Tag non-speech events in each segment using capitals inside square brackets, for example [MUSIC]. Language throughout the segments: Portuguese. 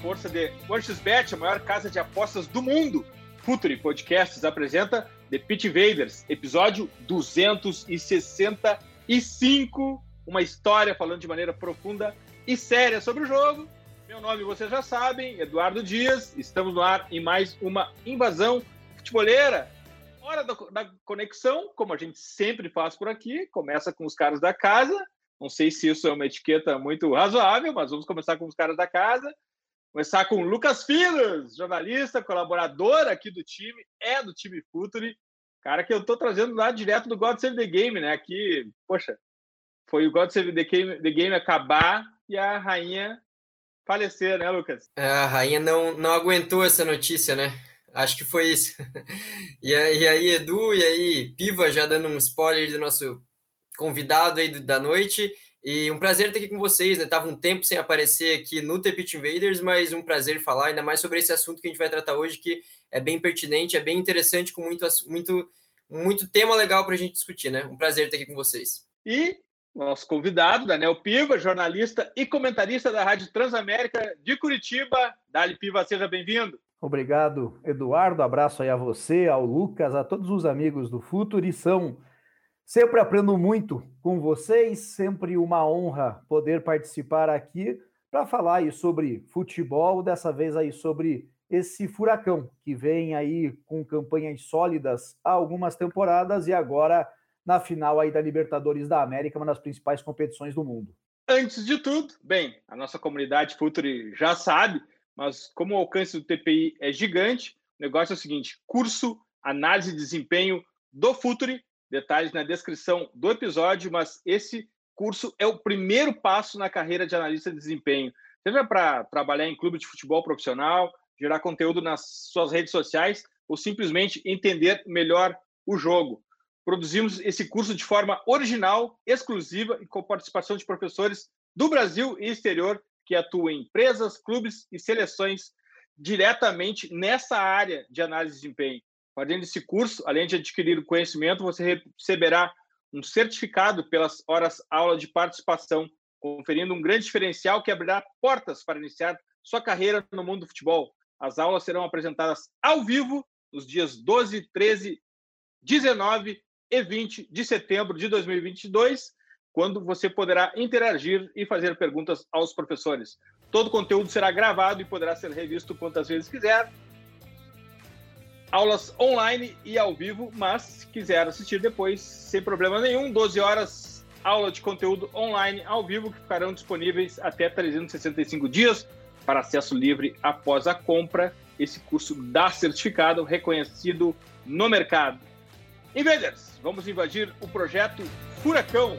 Força de OneXBet, a maior casa de apostas do mundo. Futuri Podcasts apresenta The Pit Invaders, episódio 265, uma história falando de maneira profunda e séria sobre o jogo. Meu nome vocês já sabem, Eduardo Dias. Estamos no ar em mais uma invasão futeboleira. Hora da, da conexão, como a gente sempre faz por aqui, começa com os caras da casa. Não sei se isso é uma etiqueta muito razoável, mas vamos começar com os caras da casa. Começar com Lucas Filhos, jornalista, colaborador aqui do time, é do time Futuri. Cara que eu tô trazendo lá direto do God Save the Game, né? Aqui, poxa, foi o God Save the Game, the Game acabar e a rainha falecer, né, Lucas? É, a rainha não, não aguentou essa notícia, né? Acho que foi isso. [LAUGHS] e aí, Edu, e aí, Piva, já dando um spoiler do nosso convidado aí da noite. E um prazer estar aqui com vocês, né? Tava um tempo sem aparecer aqui no The Pitch Invaders, mas um prazer falar ainda mais sobre esse assunto que a gente vai tratar hoje, que é bem pertinente, é bem interessante, com muito, muito, muito tema legal para a gente discutir, né? Um prazer estar aqui com vocês. E nosso convidado, Daniel Piva, jornalista e comentarista da Rádio Transamérica de Curitiba. Dali Piva, seja bem-vindo. Obrigado, Eduardo. Abraço aí a você, ao Lucas, a todos os amigos do Futurição. Sempre aprendo muito com vocês, sempre uma honra poder participar aqui para falar aí sobre futebol, dessa vez aí sobre esse furacão que vem aí com campanhas sólidas há algumas temporadas e agora na final aí da Libertadores da América, uma das principais competições do mundo. Antes de tudo, bem, a nossa comunidade Futuri já sabe, mas como o alcance do TPI é gigante, o negócio é o seguinte: curso Análise de Desempenho do Futuri detalhes na descrição do episódio, mas esse curso é o primeiro passo na carreira de analista de desempenho. Seja para trabalhar em clube de futebol profissional, gerar conteúdo nas suas redes sociais ou simplesmente entender melhor o jogo. Produzimos esse curso de forma original, exclusiva e com participação de professores do Brasil e exterior que atuam em empresas, clubes e seleções diretamente nessa área de análise de desempenho. Fazendo esse curso, além de adquirir o conhecimento, você receberá um certificado pelas horas aula de participação, conferindo um grande diferencial que abrirá portas para iniciar sua carreira no mundo do futebol. As aulas serão apresentadas ao vivo nos dias 12, 13, 19 e 20 de setembro de 2022, quando você poderá interagir e fazer perguntas aos professores. Todo o conteúdo será gravado e poderá ser revisto quantas vezes quiser aulas online e ao vivo, mas se quiser assistir depois, sem problema nenhum, 12 horas aula de conteúdo online ao vivo que ficarão disponíveis até 365 dias para acesso livre após a compra. Esse curso dá certificado reconhecido no mercado. Invaders, vamos invadir o projeto Furacão.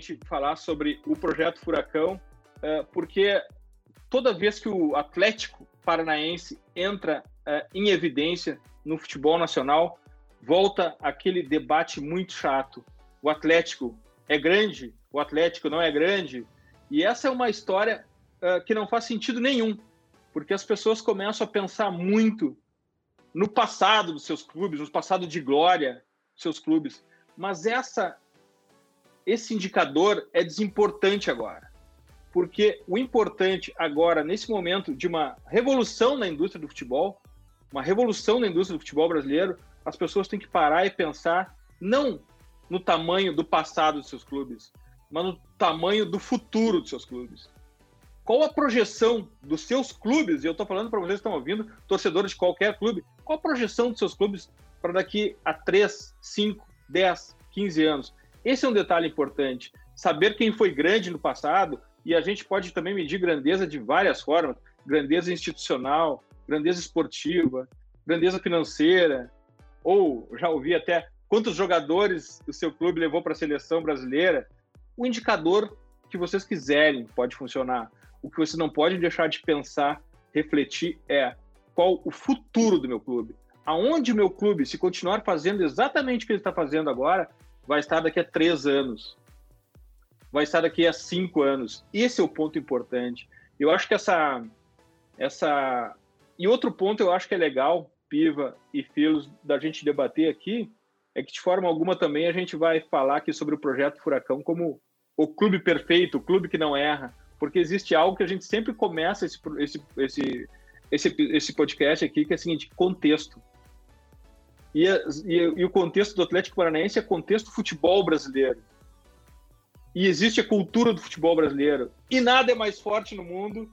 Gente falar sobre o projeto Furacão, é, porque toda vez que o Atlético Paranaense entra é, em evidência no futebol nacional, volta aquele debate muito chato. O Atlético é grande, o Atlético não é grande. E essa é uma história é, que não faz sentido nenhum, porque as pessoas começam a pensar muito no passado dos seus clubes, no passado de glória dos seus clubes. Mas essa esse indicador é desimportante agora. porque o importante agora, nesse momento de uma revolução na indústria do futebol, uma revolução na indústria do futebol brasileiro, as pessoas têm que parar e pensar não no tamanho do passado dos seus clubes, mas no tamanho do futuro dos seus clubes. Qual a projeção dos seus clubes? E eu estou falando para vocês que estão ouvindo, torcedores de qualquer clube, qual a projeção dos seus clubes para daqui a 3, 5, 10, 15 anos? Esse é um detalhe importante. Saber quem foi grande no passado, e a gente pode também medir grandeza de várias formas: grandeza institucional, grandeza esportiva, grandeza financeira, ou já ouvi até quantos jogadores o seu clube levou para a seleção brasileira. O indicador que vocês quiserem pode funcionar. O que você não pode deixar de pensar, refletir é qual o futuro do meu clube. Aonde o meu clube, se continuar fazendo exatamente o que ele está fazendo agora, vai estar daqui a três anos vai estar daqui a cinco anos. Esse é o ponto importante. Eu acho que essa, essa e outro ponto eu acho que é legal, Piva e Filos, da gente debater aqui, é que de forma alguma também a gente vai falar aqui sobre o projeto Furacão como o clube perfeito, o clube que não erra, porque existe algo que a gente sempre começa esse, esse, esse, esse, esse podcast aqui, que é o seguinte, contexto. E, e, e o contexto do Atlético Paranaense é contexto futebol brasileiro e existe a cultura do futebol brasileiro. E nada é mais forte no mundo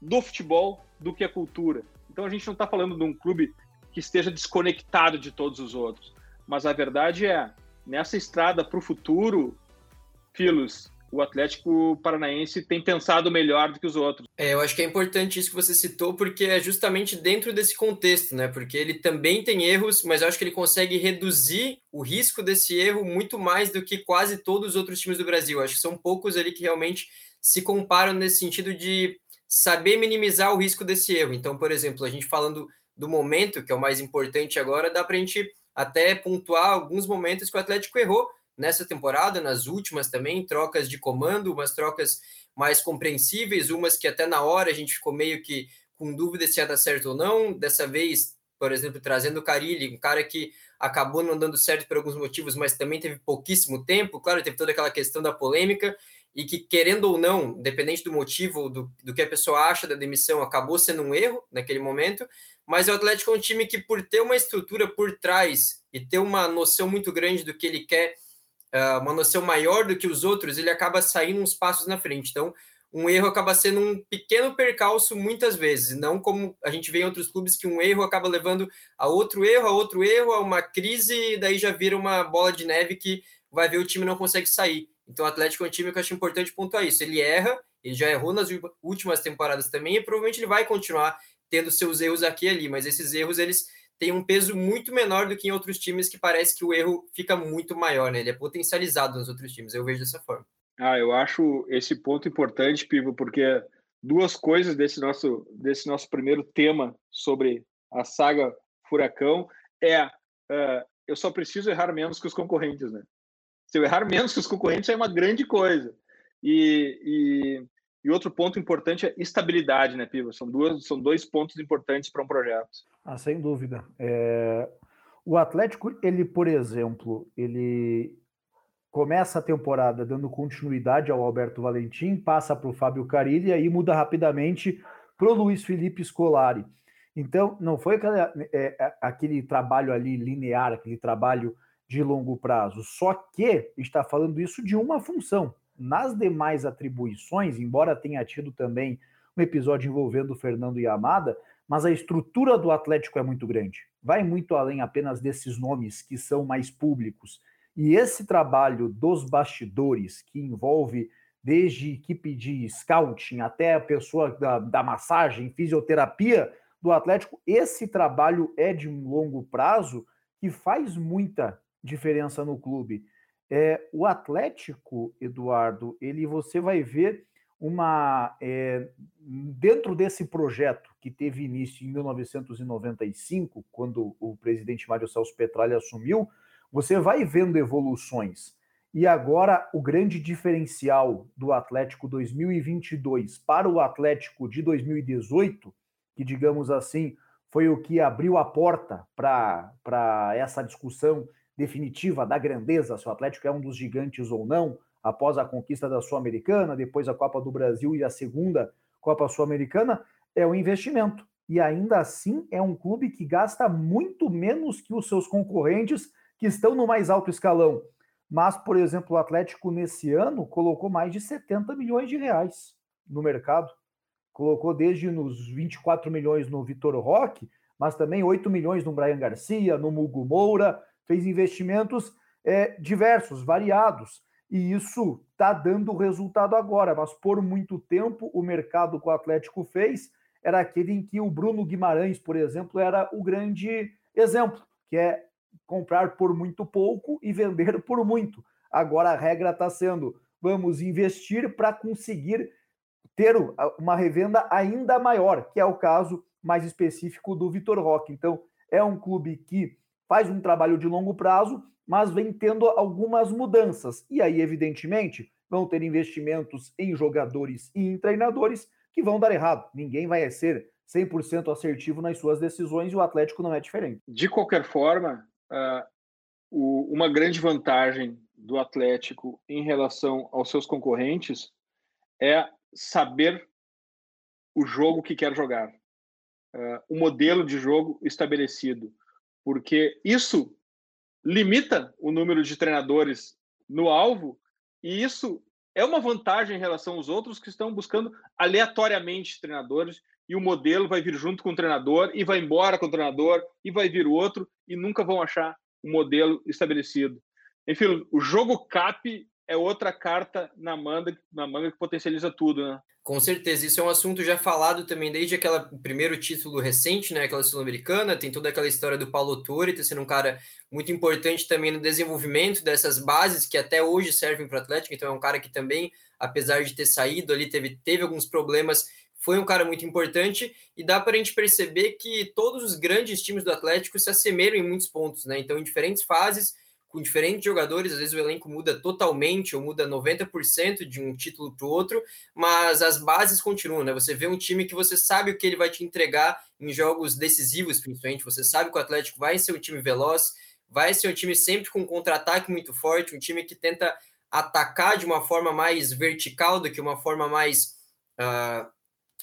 do futebol do que a cultura. Então a gente não está falando de um clube que esteja desconectado de todos os outros. Mas a verdade é, nessa estrada para o futuro, Filos, o Atlético Paranaense tem pensado melhor do que os outros. É, eu acho que é importante isso que você citou, porque é justamente dentro desse contexto, né? Porque ele também tem erros, mas eu acho que ele consegue reduzir o risco desse erro muito mais do que quase todos os outros times do Brasil. Eu acho que são poucos ali que realmente se comparam nesse sentido de saber minimizar o risco desse erro. Então, por exemplo, a gente falando do momento, que é o mais importante agora, dá para a gente até pontuar alguns momentos que o Atlético errou, nessa temporada, nas últimas também, trocas de comando, umas trocas mais compreensíveis, umas que até na hora a gente ficou meio que com dúvida se ia dar certo ou não. Dessa vez, por exemplo, trazendo o Carilli, um cara que acabou não dando certo por alguns motivos, mas também teve pouquíssimo tempo. Claro, teve toda aquela questão da polêmica e que, querendo ou não, independente do motivo, do, do que a pessoa acha da demissão, acabou sendo um erro naquele momento. Mas o Atlético é um time que, por ter uma estrutura por trás e ter uma noção muito grande do que ele quer uh, uma noção maior do que os outros, ele acaba saindo uns passos na frente. Então, um erro acaba sendo um pequeno percalço muitas vezes, não como a gente vê em outros clubes que um erro acaba levando a outro erro, a outro erro, a uma crise, e daí já vira uma bola de neve que vai ver o time não consegue sair. Então, o Atlético é um time que eu acho importante pontuar isso. Ele erra, ele já errou nas últimas temporadas também, e provavelmente ele vai continuar tendo seus erros aqui e ali, mas esses erros eles tem um peso muito menor do que em outros times que parece que o erro fica muito maior, né? Ele é potencializado nos outros times, eu vejo dessa forma. Ah, eu acho esse ponto importante, Pivo, porque duas coisas desse nosso, desse nosso primeiro tema sobre a saga Furacão é uh, eu só preciso errar menos que os concorrentes, né? Se eu errar menos que os concorrentes é uma grande coisa. E, e, outro ponto importante é estabilidade, né, Piva? São, duas, são dois pontos importantes para um projeto. Ah, sem dúvida. É... O Atlético, ele, por exemplo, ele começa a temporada dando continuidade ao Alberto Valentim, passa para o Fábio Carilli e aí muda rapidamente para o Luiz Felipe Scolari. Então, não foi é, é, aquele trabalho ali linear, aquele trabalho de longo prazo, só que está falando isso de uma função. Nas demais atribuições, embora tenha tido também um episódio envolvendo o Fernando Yamada, mas a estrutura do Atlético é muito grande. Vai muito além apenas desses nomes que são mais públicos. E esse trabalho dos bastidores, que envolve desde equipe de scouting até a pessoa da, da massagem, fisioterapia do Atlético, esse trabalho é de um longo prazo que faz muita diferença no clube. É, o Atlético, Eduardo, ele você vai ver uma é, dentro desse projeto que teve início em 1995, quando o presidente Mário Celso Petralha assumiu, você vai vendo evoluções. E agora o grande diferencial do Atlético 2022 para o Atlético de 2018, que digamos assim, foi o que abriu a porta para essa discussão definitiva da grandeza, se o Atlético é um dos gigantes ou não, após a conquista da Sul-Americana, depois a Copa do Brasil e a segunda Copa Sul-Americana, é o investimento. E ainda assim é um clube que gasta muito menos que os seus concorrentes que estão no mais alto escalão. Mas, por exemplo, o Atlético nesse ano colocou mais de 70 milhões de reais no mercado. Colocou desde nos 24 milhões no Vitor Roque, mas também 8 milhões no Brian Garcia, no Mugu Moura, fez investimentos é, diversos, variados. E isso está dando resultado agora, mas por muito tempo o mercado que o Atlético fez era aquele em que o Bruno Guimarães, por exemplo, era o grande exemplo, que é comprar por muito pouco e vender por muito. Agora a regra está sendo: vamos investir para conseguir ter uma revenda ainda maior, que é o caso mais específico do Vitor Roque. Então, é um clube que faz um trabalho de longo prazo, mas vem tendo algumas mudanças. E aí, evidentemente, vão ter investimentos em jogadores e em treinadores que vão dar errado. Ninguém vai ser 100% assertivo nas suas decisões e o Atlético não é diferente. De qualquer forma, o, uma grande vantagem do Atlético em relação aos seus concorrentes é saber o jogo que quer jogar, uh, o modelo de jogo estabelecido, porque isso limita o número de treinadores no alvo e isso é uma vantagem em relação aos outros que estão buscando aleatoriamente treinadores e o modelo vai vir junto com o treinador e vai embora com o treinador e vai vir outro e nunca vão achar um modelo estabelecido. Enfim, o jogo CAP é outra carta na manga, na manga que potencializa tudo, né? Com certeza, isso é um assunto já falado também desde aquele primeiro título recente, né, aquela sul-americana, tem toda aquela história do Paulo Torre, ter sendo um cara muito importante também no desenvolvimento dessas bases que até hoje servem para o Atlético, então é um cara que também, apesar de ter saído ali, teve, teve alguns problemas, foi um cara muito importante e dá para a gente perceber que todos os grandes times do Atlético se assemelham em muitos pontos, né? Então, em diferentes fases, com diferentes jogadores, às vezes o elenco muda totalmente ou muda 90% de um título para o outro, mas as bases continuam, né? Você vê um time que você sabe o que ele vai te entregar em jogos decisivos, principalmente. Você sabe que o Atlético vai ser um time veloz, vai ser um time sempre com um contra-ataque muito forte, um time que tenta atacar de uma forma mais vertical do que uma forma mais. Uh,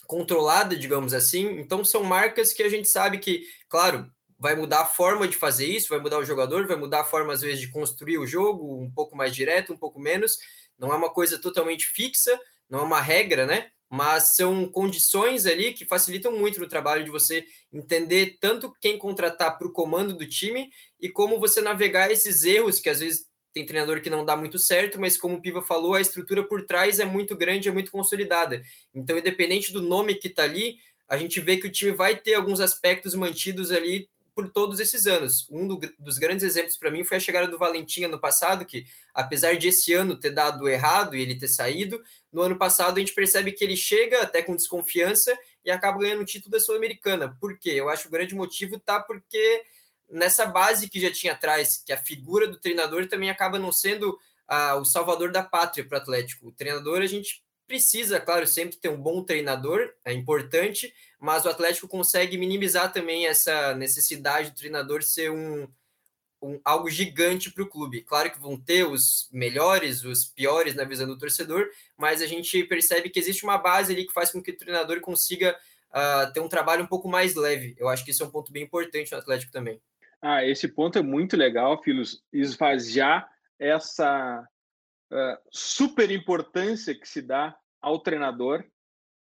controlada, digamos assim. Então são marcas que a gente sabe que, claro, vai mudar a forma de fazer isso, vai mudar o jogador, vai mudar a forma às vezes de construir o jogo, um pouco mais direto, um pouco menos. Não é uma coisa totalmente fixa, não é uma regra, né? Mas são condições ali que facilitam muito no trabalho de você entender tanto quem contratar para o comando do time e como você navegar esses erros que às vezes tem treinador que não dá muito certo, mas como o Piva falou, a estrutura por trás é muito grande, é muito consolidada. Então, independente do nome que está ali, a gente vê que o time vai ter alguns aspectos mantidos ali por todos esses anos. Um do, dos grandes exemplos para mim foi a chegada do Valentim ano passado, que apesar de esse ano ter dado errado e ele ter saído, no ano passado a gente percebe que ele chega até com desconfiança e acaba ganhando o título da Sul-Americana. Por quê? Eu acho que o grande motivo tá porque nessa base que já tinha atrás, que a figura do treinador também acaba não sendo ah, o salvador da pátria para o Atlético. O treinador, a gente precisa, claro, sempre ter um bom treinador, é importante, mas o Atlético consegue minimizar também essa necessidade do treinador ser um, um algo gigante para o clube. Claro que vão ter os melhores, os piores na visão do torcedor, mas a gente percebe que existe uma base ali que faz com que o treinador consiga uh, ter um trabalho um pouco mais leve. Eu acho que isso é um ponto bem importante no Atlético também. Ah, esse ponto é muito legal, Filos, esvaziar essa uh, super importância que se dá ao treinador,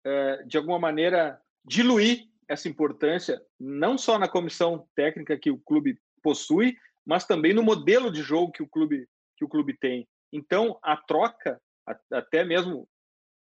uh, de alguma maneira diluir essa importância, não só na comissão técnica que o clube possui, mas também no modelo de jogo que o clube, que o clube tem. Então, a troca, até mesmo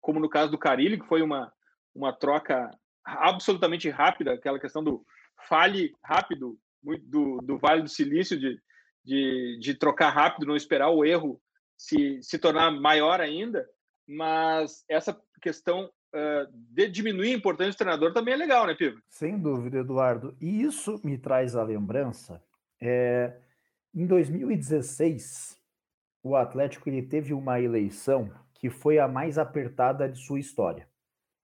como no caso do Carilli, que foi uma, uma troca absolutamente rápida, aquela questão do fale rápido, do, do Vale do Silício, de, de, de trocar rápido, não esperar o erro se, se tornar maior ainda, mas essa questão uh, de diminuir a importância do treinador também é legal, né, Pivo? Sem dúvida, Eduardo. E isso me traz a lembrança. É, em 2016, o Atlético ele teve uma eleição que foi a mais apertada de sua história,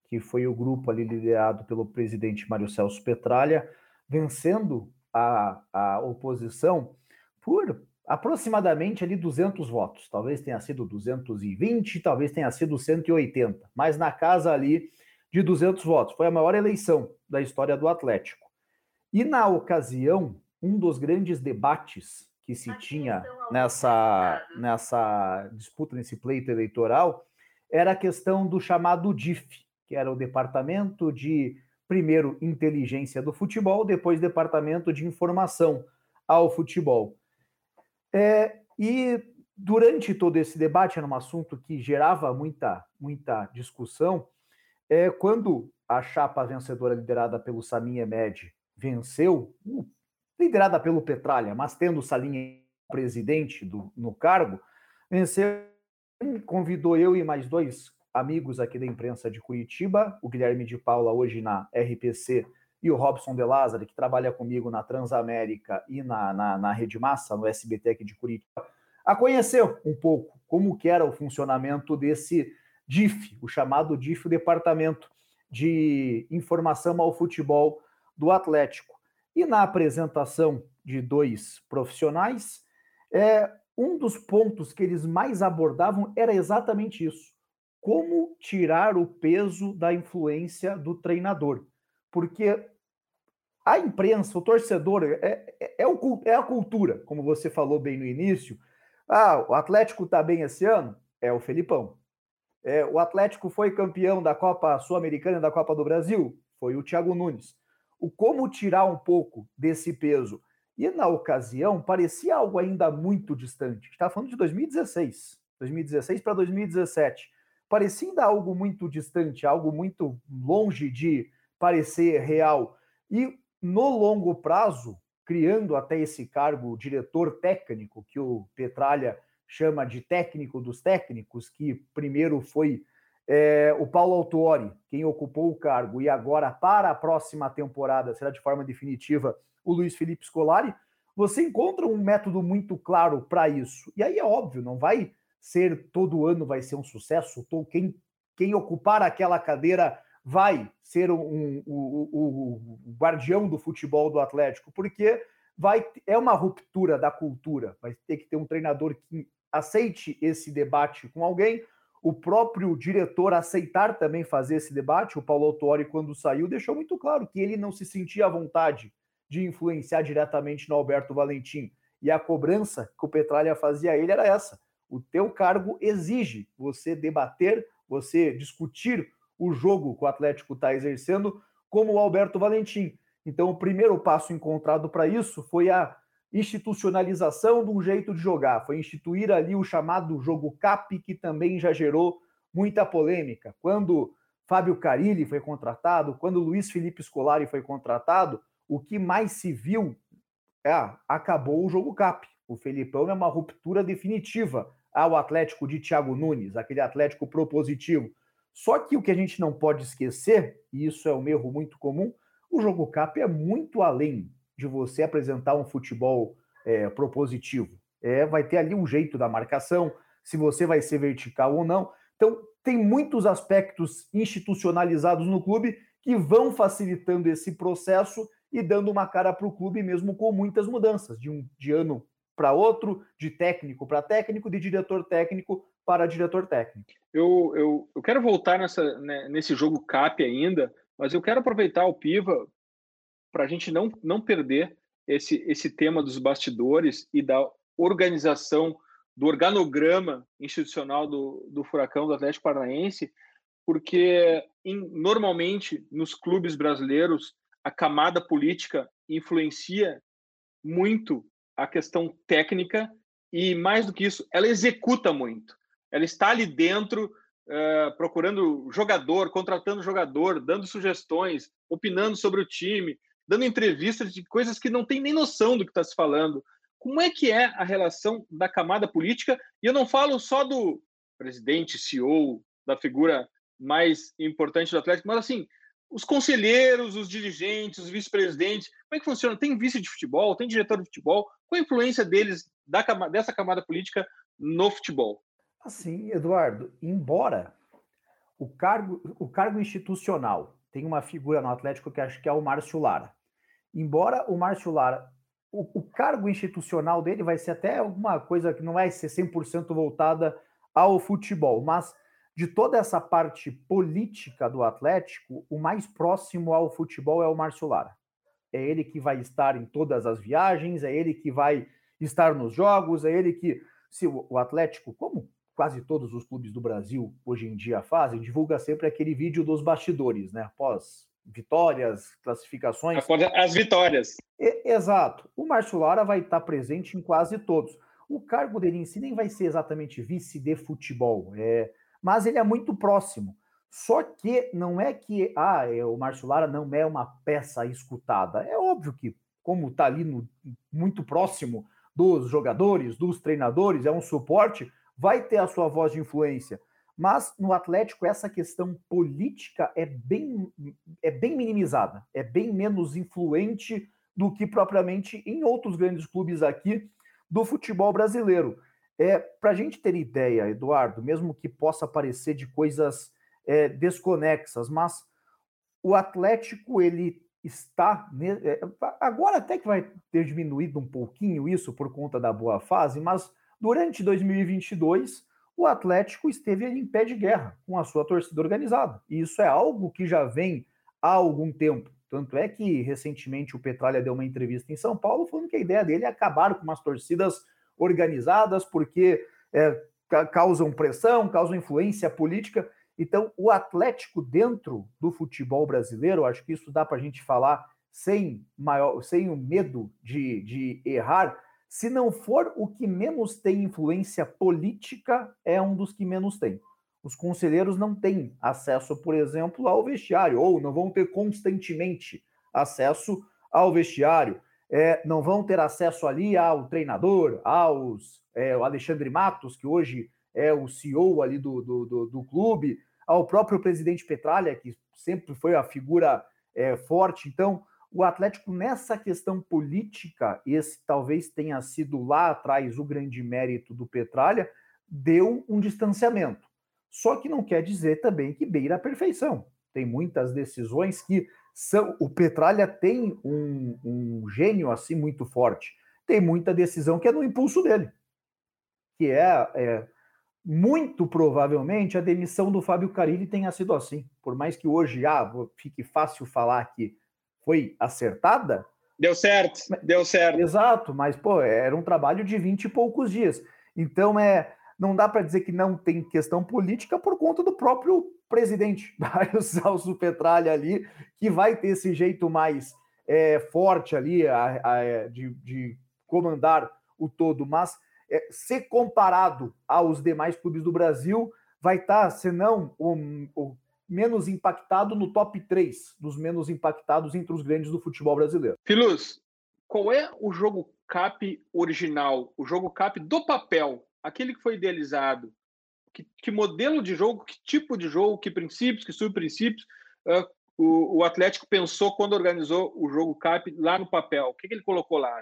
que foi o grupo ali liderado pelo presidente Mário Celso Petralha, vencendo a, a oposição por aproximadamente ali 200 votos. Talvez tenha sido 220, talvez tenha sido 180, mas na casa ali de 200 votos. Foi a maior eleição da história do Atlético. E na ocasião, um dos grandes debates que se tinha nessa, nessa disputa, nesse pleito eleitoral, era a questão do chamado DIF, que era o Departamento de, primeiro, Inteligência do Futebol, depois Departamento de Informação ao Futebol. É, e durante todo esse debate, era um assunto que gerava muita, muita discussão, é, quando a chapa vencedora liderada pelo Samin Emed venceu, liderada pelo Petralha, mas tendo Salim presidente do, no cargo, venceu, convidou eu e mais dois amigos aqui da imprensa de Curitiba, o Guilherme de Paula, hoje na RPC, e o Robson de Lázaro, que trabalha comigo na Transamérica e na, na, na Rede Massa, no SBT aqui de Curitiba, a conhecer um pouco como que era o funcionamento desse DIF, o chamado DIF, o Departamento de Informação ao Futebol do Atlético. E na apresentação de dois profissionais, é, um dos pontos que eles mais abordavam era exatamente isso: como tirar o peso da influência do treinador. Porque a imprensa, o torcedor, é, é, é, o, é a cultura, como você falou bem no início. Ah, o Atlético está bem esse ano? É o Felipão. É, o Atlético foi campeão da Copa Sul-Americana e da Copa do Brasil? Foi o Thiago Nunes o como tirar um pouco desse peso. E na ocasião parecia algo ainda muito distante. Está falando de 2016, 2016 para 2017. Parecia ainda algo muito distante, algo muito longe de parecer real. E no longo prazo, criando até esse cargo diretor técnico que o Petralha chama de técnico dos técnicos, que primeiro foi é, o Paulo Autuori, quem ocupou o cargo, e agora para a próxima temporada será de forma definitiva o Luiz Felipe Scolari, você encontra um método muito claro para isso. E aí é óbvio, não vai ser todo ano vai ser um sucesso, quem, quem ocupar aquela cadeira vai ser um, um, um, o guardião do futebol do Atlético, porque vai é uma ruptura da cultura, vai ter que ter um treinador que aceite esse debate com alguém, o próprio diretor aceitar também fazer esse debate, o Paulo Autori, quando saiu, deixou muito claro que ele não se sentia à vontade de influenciar diretamente no Alberto Valentim. E a cobrança que o Petralha fazia a ele era essa: o teu cargo exige você debater, você discutir o jogo que o Atlético está exercendo, como o Alberto Valentim. Então, o primeiro passo encontrado para isso foi a institucionalização de um jeito de jogar, foi instituir ali o chamado jogo CAP, que também já gerou muita polêmica. Quando Fábio Carilli foi contratado, quando Luiz Felipe Scolari foi contratado, o que mais se viu é acabou o jogo CAP. O Felipão é uma ruptura definitiva ao Atlético de Thiago Nunes, aquele Atlético propositivo. Só que o que a gente não pode esquecer, e isso é um erro muito comum, o jogo CAP é muito além de você apresentar um futebol é, propositivo. É, vai ter ali um jeito da marcação, se você vai ser vertical ou não. Então, tem muitos aspectos institucionalizados no clube que vão facilitando esse processo e dando uma cara para o clube, mesmo com muitas mudanças, de um de ano para outro, de técnico para técnico, de diretor técnico para diretor técnico. Eu, eu, eu quero voltar nessa, né, nesse jogo CAP ainda, mas eu quero aproveitar o Piva para a gente não, não perder esse, esse tema dos bastidores e da organização, do organograma institucional do, do Furacão do Atlético Paranaense, porque em, normalmente nos clubes brasileiros a camada política influencia muito a questão técnica e mais do que isso, ela executa muito. Ela está ali dentro uh, procurando jogador, contratando jogador, dando sugestões, opinando sobre o time, dando entrevistas de coisas que não tem nem noção do que está se falando. Como é que é a relação da camada política? E eu não falo só do presidente, CEO, da figura mais importante do Atlético, mas assim, os conselheiros, os dirigentes, os vice-presidentes, como é que funciona? Tem vice de futebol, tem diretor de futebol? Qual a influência deles, da, dessa camada política no futebol? Assim, Eduardo, embora o cargo, o cargo institucional tem uma figura no Atlético que acho que é o Márcio Lara. Embora o Márcio Lara o, o cargo institucional dele vai ser até alguma coisa que não vai ser 100% voltada ao futebol, mas de toda essa parte política do Atlético, o mais próximo ao futebol é o Márcio Lara. É ele que vai estar em todas as viagens, é ele que vai estar nos jogos, é ele que, se o Atlético, como quase todos os clubes do Brasil hoje em dia fazem, divulga sempre aquele vídeo dos bastidores, né? Após vitórias, classificações. As vitórias. Exato. O Márcio Lara vai estar presente em quase todos. O cargo dele em si nem vai ser exatamente vice de futebol, é, mas ele é muito próximo. Só que não é que ah, é, o Márcio Lara não é uma peça escutada. É óbvio que, como está ali no, muito próximo dos jogadores, dos treinadores, é um suporte, vai ter a sua voz de influência. Mas no Atlético, essa questão política é bem, é bem minimizada, é bem menos influente do que propriamente em outros grandes clubes aqui do futebol brasileiro. É, Para a gente ter ideia, Eduardo, mesmo que possa parecer de coisas é, desconexas, mas o Atlético ele está é, agora até que vai ter diminuído um pouquinho isso por conta da boa fase, mas durante 2022 o Atlético esteve em pé de guerra com a sua torcida organizada. E isso é algo que já vem há algum tempo. Tanto é que recentemente o Petralha deu uma entrevista em São Paulo falando que a ideia dele é acabar com umas torcidas organizadas porque é, causam pressão, causam influência política. Então, o Atlético dentro do futebol brasileiro, acho que isso dá para a gente falar sem, maior, sem o medo de, de errar, se não for o que menos tem influência política, é um dos que menos tem. Os conselheiros não têm acesso, por exemplo, ao vestiário, ou não vão ter constantemente acesso ao vestiário, é, não vão ter acesso ali ao treinador, aos é, Alexandre Matos, que hoje é o CEO ali do, do, do, do clube, ao próprio presidente Petralha, que sempre foi a figura é, forte. Então, o Atlético, nessa questão política, esse talvez tenha sido lá atrás o grande mérito do Petralha, deu um distanciamento. Só que não quer dizer também que beira a perfeição. Tem muitas decisões que são. O Petralha tem um, um gênio assim muito forte. Tem muita decisão que é no impulso dele, que é, é muito provavelmente a demissão do Fábio Carilli tenha sido assim. Por mais que hoje ah, fique fácil falar que foi acertada. Deu certo, deu certo. Exato, mas pô, era um trabalho de 20 e poucos dias. Então é, não dá para dizer que não tem questão política por conta do próprio presidente, [LAUGHS] Mário Celso Petralha ali, que vai ter esse jeito mais é, forte ali a, a, de, de, comandar o todo, mas é, ser comparado aos demais clubes do Brasil, vai estar, tá, senão, o, o menos impactado no top 3 dos menos impactados entre os grandes do futebol brasileiro. Filus, qual é o jogo CAP original, o jogo CAP do papel, aquele que foi idealizado? Que, que modelo de jogo, que tipo de jogo, que princípios, que subprincípios uh, o, o Atlético pensou quando organizou o jogo CAP lá no papel? O que, que ele colocou lá?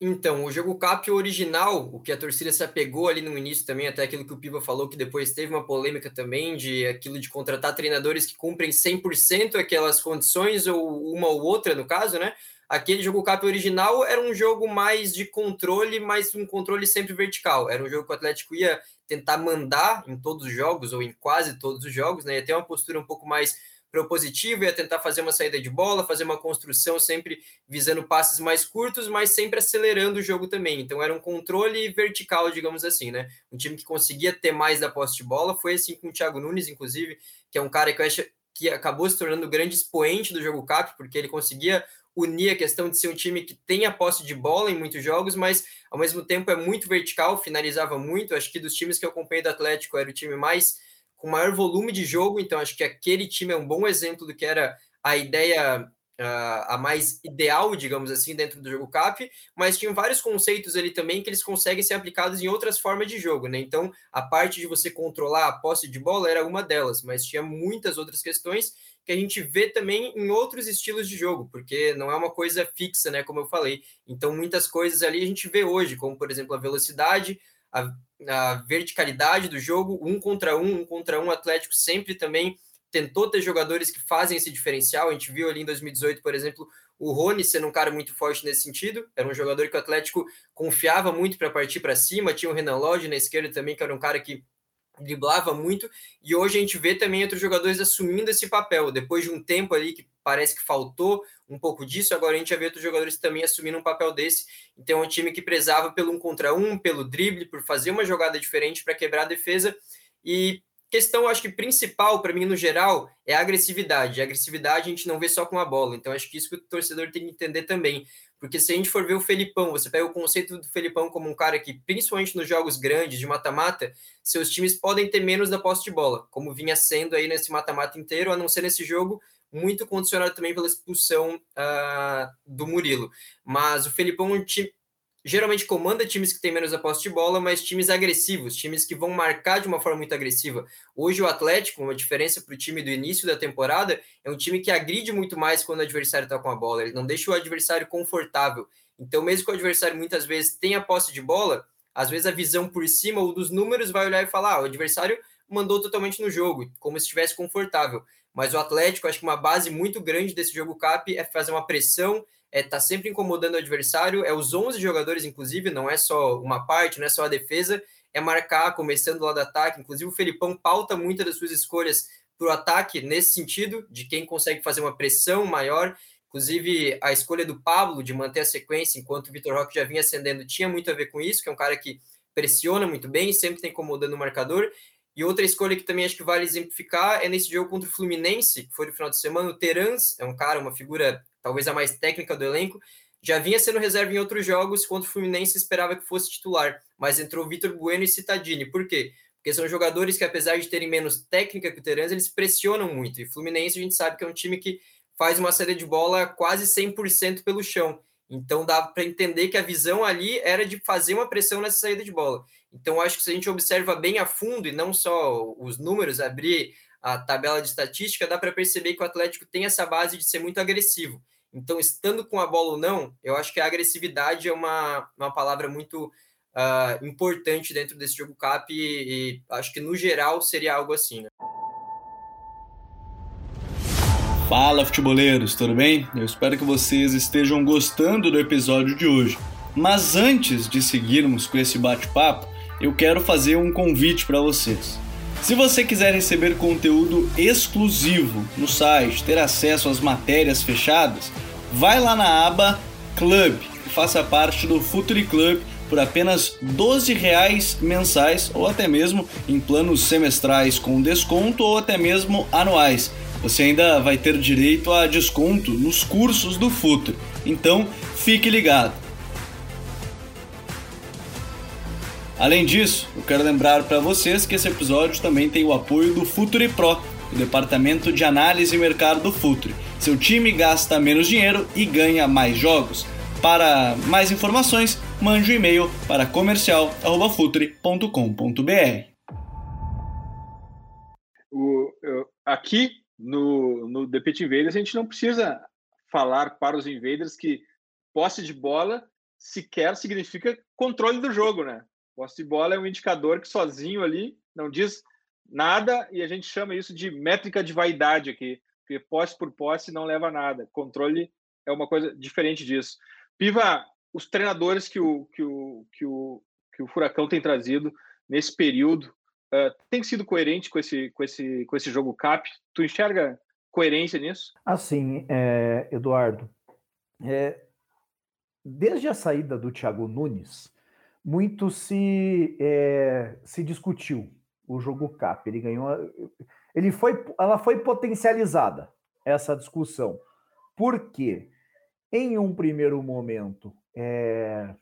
Então, o jogo cap original, o que a torcida se apegou ali no início também, até aquilo que o Piva falou, que depois teve uma polêmica também, de aquilo de contratar treinadores que cumprem 100% aquelas condições, ou uma ou outra, no caso, né? Aquele jogo cap original era um jogo mais de controle, mas um controle sempre vertical. Era um jogo que o Atlético ia tentar mandar em todos os jogos, ou em quase todos os jogos, né? Ia ter uma postura um pouco mais propositivo, ia tentar fazer uma saída de bola, fazer uma construção sempre visando passes mais curtos, mas sempre acelerando o jogo também. Então era um controle vertical, digamos assim, né? Um time que conseguia ter mais da posse de bola, foi assim com o Thiago Nunes, inclusive, que é um cara que eu acho que acabou se tornando o grande expoente do jogo cap, porque ele conseguia unir a questão de ser um time que tem a posse de bola em muitos jogos, mas ao mesmo tempo é muito vertical, finalizava muito. Acho que dos times que eu acompanhei do Atlético era o time mais com maior volume de jogo, então acho que aquele time é um bom exemplo do que era a ideia Uh, a mais ideal, digamos assim, dentro do jogo CAP, mas tinha vários conceitos ali também que eles conseguem ser aplicados em outras formas de jogo, né? Então, a parte de você controlar a posse de bola era uma delas, mas tinha muitas outras questões que a gente vê também em outros estilos de jogo, porque não é uma coisa fixa, né? Como eu falei. Então, muitas coisas ali a gente vê hoje, como por exemplo a velocidade, a, a verticalidade do jogo, um contra um, um contra um, Atlético sempre também tentou ter jogadores que fazem esse diferencial. A gente viu ali em 2018, por exemplo, o Rony sendo um cara muito forte nesse sentido. Era um jogador que o Atlético confiava muito para partir para cima. Tinha o Renan Lodge na esquerda também, que era um cara que driblava muito, e hoje a gente vê também outros jogadores assumindo esse papel, depois de um tempo ali que parece que faltou um pouco disso, agora a gente já vê outros jogadores também assumindo um papel desse, então é um time que prezava pelo um contra um, pelo drible, por fazer uma jogada diferente para quebrar a defesa, e questão, acho que principal para mim no geral é a agressividade. A agressividade a gente não vê só com a bola, então acho que isso que o torcedor tem que entender também. Porque se a gente for ver o Felipão, você pega o conceito do Felipão como um cara que, principalmente nos jogos grandes de mata-mata, seus times podem ter menos da posse de bola, como vinha sendo aí nesse mata-mata inteiro, a não ser nesse jogo, muito condicionado também pela expulsão uh, do Murilo. Mas o Felipão é geralmente comanda times que têm menos a posse de bola, mas times agressivos, times que vão marcar de uma forma muito agressiva. Hoje o Atlético, uma diferença para o time do início da temporada, é um time que agride muito mais quando o adversário está com a bola, ele não deixa o adversário confortável. Então, mesmo que o adversário muitas vezes tenha posse de bola, às vezes a visão por cima ou dos números vai olhar e falar: ah, o adversário mandou totalmente no jogo, como se estivesse confortável. Mas o Atlético, acho que uma base muito grande desse jogo cap é fazer uma pressão, é tá sempre incomodando o adversário, é os 11 jogadores, inclusive, não é só uma parte, não é só a defesa, é marcar, começando lá do ataque. Inclusive, o Felipão pauta muitas das suas escolhas para o ataque nesse sentido, de quem consegue fazer uma pressão maior. Inclusive, a escolha do Pablo de manter a sequência, enquanto o Vitor Roque já vinha ascendendo, tinha muito a ver com isso, que é um cara que pressiona muito bem, sempre está incomodando o marcador. E outra escolha que também acho que vale exemplificar é nesse jogo contra o Fluminense, que foi no final de semana, o Terans, é um cara, uma figura talvez a mais técnica do elenco, já vinha sendo reserva em outros jogos, contra o Fluminense esperava que fosse titular, mas entrou Vitor Bueno e Citadini. Por quê? Porque são jogadores que, apesar de terem menos técnica que o Terans, eles pressionam muito. E Fluminense a gente sabe que é um time que faz uma saída de bola quase 100% pelo chão. Então dá para entender que a visão ali era de fazer uma pressão nessa saída de bola. Então acho que se a gente observa bem a fundo e não só os números, abrir a tabela de estatística, dá para perceber que o Atlético tem essa base de ser muito agressivo. Então, estando com a bola ou não, eu acho que a agressividade é uma, uma palavra muito uh, importante dentro desse jogo cap e, e, acho que no geral seria algo assim. Né? Fala, futeboleiros, tudo bem? Eu espero que vocês estejam gostando do episódio de hoje. Mas antes de seguirmos com esse bate-papo, eu quero fazer um convite para vocês. Se você quiser receber conteúdo exclusivo no site, ter acesso às matérias fechadas, vai lá na aba Club e faça parte do Futuri Club por apenas 12 reais mensais ou até mesmo em planos semestrais com desconto ou até mesmo anuais. Você ainda vai ter direito a desconto nos cursos do Futuri. Então, fique ligado. Além disso, eu quero lembrar para vocês que esse episódio também tem o apoio do Futuri Pro, o departamento de análise e mercado do Futuri. Seu time gasta menos dinheiro e ganha mais jogos. Para mais informações, mande um e-mail para comercial@futre.com.br. aqui no, no The Pit Invaders a gente não precisa falar para os invaders que posse de bola sequer significa controle do jogo, né? Posse de bola é um indicador que sozinho ali não diz nada e a gente chama isso de métrica de vaidade aqui, porque posse por posse não leva a nada. Controle é uma coisa diferente disso. Piva, os treinadores que o, que o, que o, que o Furacão tem trazido nesse período uh, tem sido coerente com esse, com, esse, com esse jogo CAP? Tu enxerga coerência nisso? Assim, é, Eduardo, é, desde a saída do Thiago Nunes, muito se, é, se discutiu o jogo CAP. Ele ganhou. Ele foi, ela foi potencializada, essa discussão. Por quê? Em um primeiro momento, é,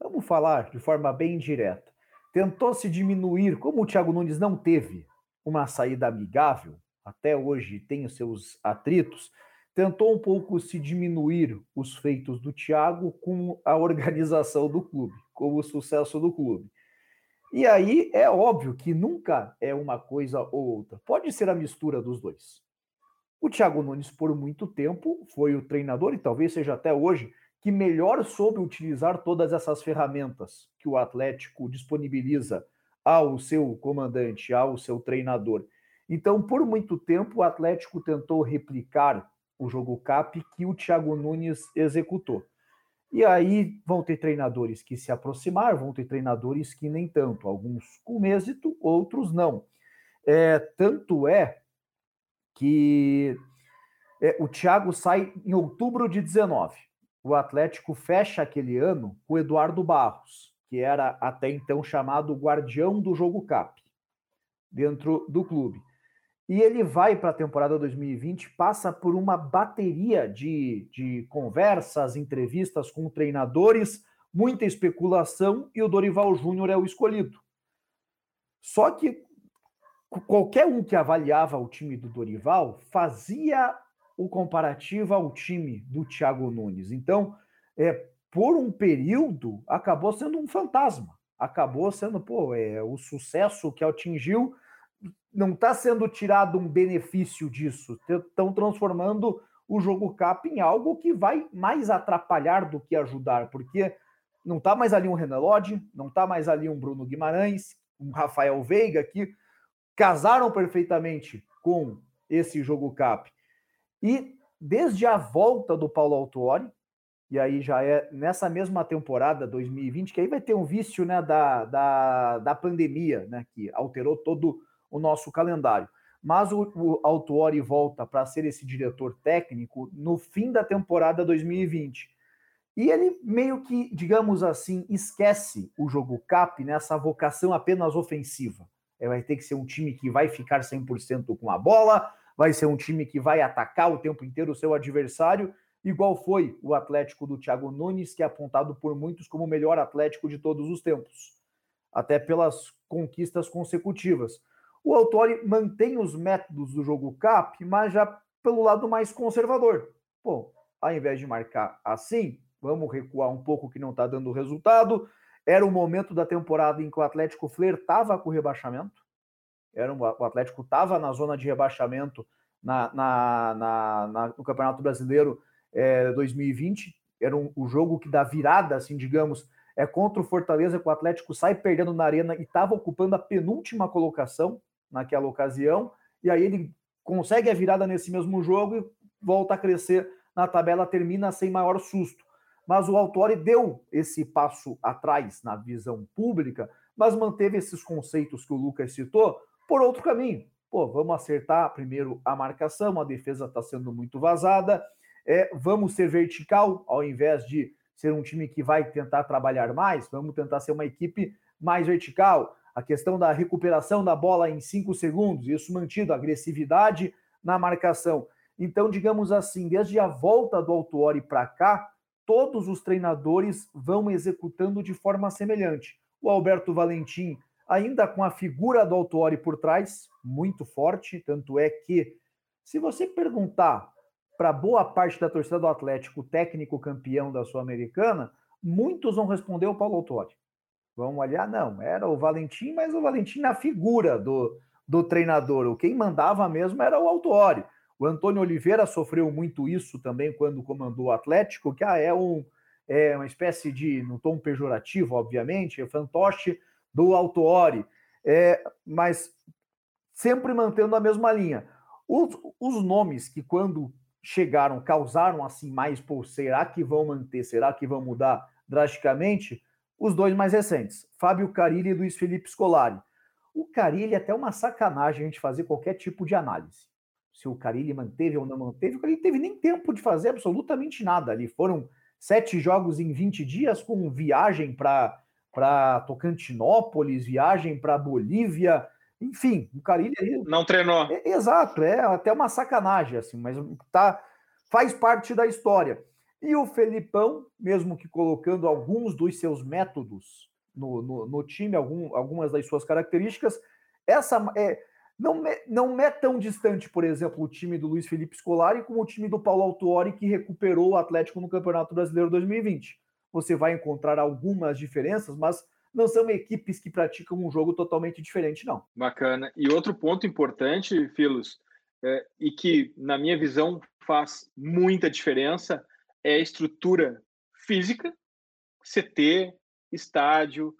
vamos falar de forma bem direta, tentou se diminuir, como o Thiago Nunes não teve uma saída amigável, até hoje tem os seus atritos, tentou um pouco se diminuir os feitos do Thiago com a organização do clube, com o sucesso do clube. E aí é óbvio que nunca é uma coisa ou outra. Pode ser a mistura dos dois. O Thiago Nunes, por muito tempo, foi o treinador, e talvez seja até hoje, que melhor soube utilizar todas essas ferramentas que o Atlético disponibiliza ao seu comandante, ao seu treinador. Então, por muito tempo, o Atlético tentou replicar o jogo CAP que o Thiago Nunes executou. E aí vão ter treinadores que se aproximaram, vão ter treinadores que nem tanto, alguns com êxito, outros não. É, tanto é que é, o Thiago sai em outubro de 19. O Atlético fecha aquele ano com o Eduardo Barros, que era até então chamado guardião do jogo CAP, dentro do clube. E ele vai para a temporada 2020, passa por uma bateria de, de conversas, entrevistas com treinadores, muita especulação, e o Dorival Júnior é o escolhido. Só que qualquer um que avaliava o time do Dorival fazia o comparativo ao time do Thiago Nunes. Então, é, por um período, acabou sendo um fantasma. Acabou sendo, pô, é, o sucesso que atingiu não está sendo tirado um benefício disso. Estão transformando o jogo cap em algo que vai mais atrapalhar do que ajudar, porque não está mais ali um Renan Lodge, não está mais ali um Bruno Guimarães, um Rafael Veiga, que casaram perfeitamente com esse jogo cap. E desde a volta do Paulo Autuori, e aí já é nessa mesma temporada 2020, que aí vai ter um vício né, da, da, da pandemia, né, que alterou todo o nosso calendário. Mas o, o Autuori volta para ser esse diretor técnico no fim da temporada 2020. E ele meio que, digamos assim, esquece o jogo CAP nessa vocação apenas ofensiva. É, vai ter que ser um time que vai ficar 100% com a bola, vai ser um time que vai atacar o tempo inteiro o seu adversário, igual foi o Atlético do Thiago Nunes, que é apontado por muitos como o melhor Atlético de todos os tempos, até pelas conquistas consecutivas. O Autori mantém os métodos do jogo CAP, mas já pelo lado mais conservador. Pô, ao invés de marcar assim, vamos recuar um pouco que não está dando resultado. Era o momento da temporada em que o Atlético flertava com o rebaixamento. Era um, o Atlético estava na zona de rebaixamento na, na, na, na no Campeonato Brasileiro é, 2020. Era um, o jogo que dá virada, assim, digamos, é contra o Fortaleza, que o Atlético sai perdendo na arena e estava ocupando a penúltima colocação naquela ocasião, e aí ele consegue a virada nesse mesmo jogo e volta a crescer na tabela, termina sem maior susto. Mas o Autori deu esse passo atrás na visão pública, mas manteve esses conceitos que o Lucas citou por outro caminho. Pô, vamos acertar primeiro a marcação, a defesa está sendo muito vazada, é, vamos ser vertical ao invés de ser um time que vai tentar trabalhar mais, vamos tentar ser uma equipe mais vertical a questão da recuperação da bola em cinco segundos, isso mantido, agressividade na marcação. Então, digamos assim, desde a volta do Autuori para cá, todos os treinadores vão executando de forma semelhante. O Alberto Valentim, ainda com a figura do Autuori por trás, muito forte, tanto é que, se você perguntar para boa parte da torcida do Atlético, técnico campeão da Sul-Americana, muitos vão responder o Paulo Autuori. Vamos olhar, não, era o Valentim, mas o Valentim na figura do, do treinador. O quem mandava mesmo era o Autuori. O Antônio Oliveira sofreu muito isso também quando comandou o Atlético, que ah, é, um, é uma espécie de, no tom pejorativo, obviamente, é fantoche do Autuori, é, mas sempre mantendo a mesma linha. Os, os nomes que quando chegaram causaram assim mais, pô, será que vão manter, será que vão mudar drasticamente? Os dois mais recentes, Fábio Carilli e Luiz Felipe Scolari. O Carilli é até uma sacanagem a gente fazer qualquer tipo de análise. Se o Carilli manteve ou não manteve, o Carilli teve nem tempo de fazer absolutamente nada ali. Foram sete jogos em 20 dias, com viagem para Tocantinópolis, viagem para Bolívia, enfim, o Carilli. Não treinou. É, exato, é até uma sacanagem, assim, mas tá, faz parte da história. E o Felipão, mesmo que colocando alguns dos seus métodos no, no, no time, algum, algumas das suas características, essa é, não, é, não é tão distante, por exemplo, o time do Luiz Felipe Scolari como o time do Paulo Autuori, que recuperou o Atlético no Campeonato Brasileiro 2020. Você vai encontrar algumas diferenças, mas não são equipes que praticam um jogo totalmente diferente, não. Bacana. E outro ponto importante, Filos, é, e que, na minha visão, faz muita diferença, é a estrutura física, CT, estádio,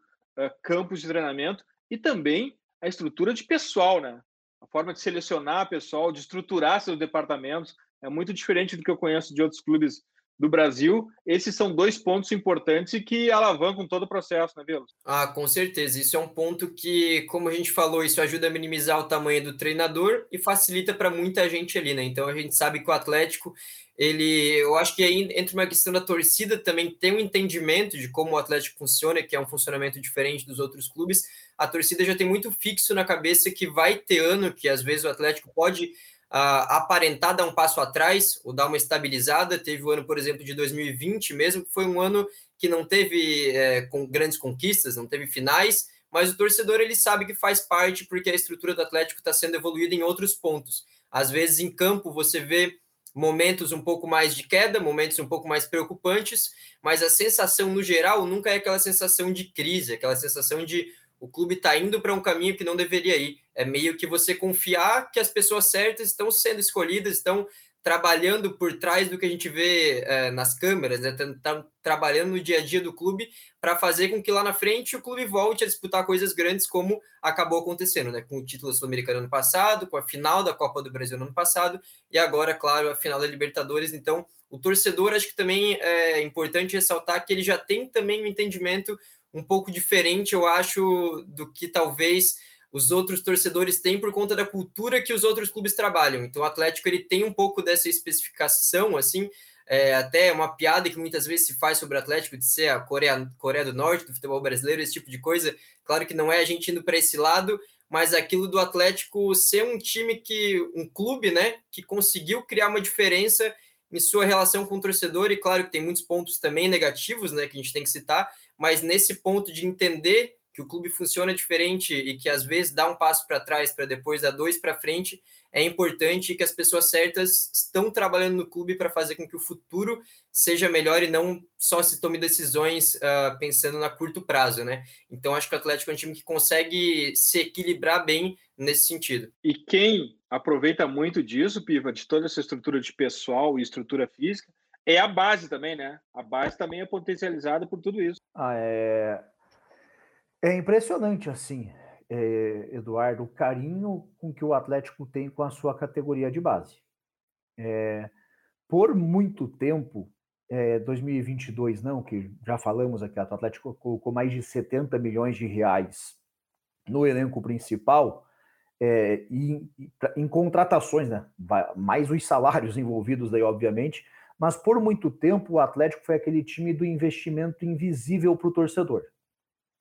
campos de treinamento e também a estrutura de pessoal, né? a forma de selecionar pessoal, de estruturar seus departamentos, é muito diferente do que eu conheço de outros clubes do Brasil. Esses são dois pontos importantes e que alavancam todo o processo, né, Velos? Ah, com certeza. Isso é um ponto que, como a gente falou, isso ajuda a minimizar o tamanho do treinador e facilita para muita gente ali, né? Então a gente sabe que o Atlético, ele, eu acho que aí entre uma questão da torcida também tem um entendimento de como o Atlético funciona, que é um funcionamento diferente dos outros clubes. A torcida já tem muito fixo na cabeça que vai ter ano que às vezes o Atlético pode aparentar dar um passo atrás ou dar uma estabilizada. Teve o ano, por exemplo, de 2020 mesmo, que foi um ano que não teve é, com grandes conquistas, não teve finais, mas o torcedor ele sabe que faz parte porque a estrutura do Atlético está sendo evoluída em outros pontos. Às vezes em campo você vê momentos um pouco mais de queda, momentos um pouco mais preocupantes, mas a sensação no geral nunca é aquela sensação de crise, aquela sensação de o clube está indo para um caminho que não deveria ir. É meio que você confiar que as pessoas certas estão sendo escolhidas, estão trabalhando por trás do que a gente vê é, nas câmeras, né? Estão trabalhando no dia a dia do clube para fazer com que lá na frente o clube volte a disputar coisas grandes, como acabou acontecendo, né? Com o título sul-americano ano passado, com a final da Copa do Brasil no ano passado e agora, claro, a final da Libertadores. Então, o torcedor acho que também é importante ressaltar que ele já tem também um entendimento um pouco diferente, eu acho, do que talvez os outros torcedores têm por conta da cultura que os outros clubes trabalham. Então, o Atlético ele tem um pouco dessa especificação, assim, é, até uma piada que muitas vezes se faz sobre o Atlético de ser a Coreia, Coreia do Norte, do futebol brasileiro, esse tipo de coisa. Claro que não é a gente indo para esse lado, mas aquilo do Atlético ser um time que, um clube, né, que conseguiu criar uma diferença em sua relação com o torcedor, e claro que tem muitos pontos também negativos, né, que a gente tem que citar, mas nesse ponto de entender que o clube funciona diferente e que às vezes dá um passo para trás para depois dar dois para frente, é importante que as pessoas certas estão trabalhando no clube para fazer com que o futuro seja melhor e não só se tome decisões uh, pensando na curto prazo, né? Então acho que o Atlético é um time que consegue se equilibrar bem nesse sentido. E quem aproveita muito disso, Piva, de toda essa estrutura de pessoal e estrutura física, é a base também, né? A base também é potencializada por tudo isso. Ah, é... é impressionante, assim, é, Eduardo, o carinho com que o Atlético tem com a sua categoria de base. É, por muito tempo, é, 2022 não, que já falamos aqui, o Atlético colocou mais de 70 milhões de reais no elenco principal, é, e, em contratações, né? Mais os salários [LAUGHS] envolvidos daí, obviamente, mas por muito tempo o Atlético foi aquele time do investimento invisível para o torcedor,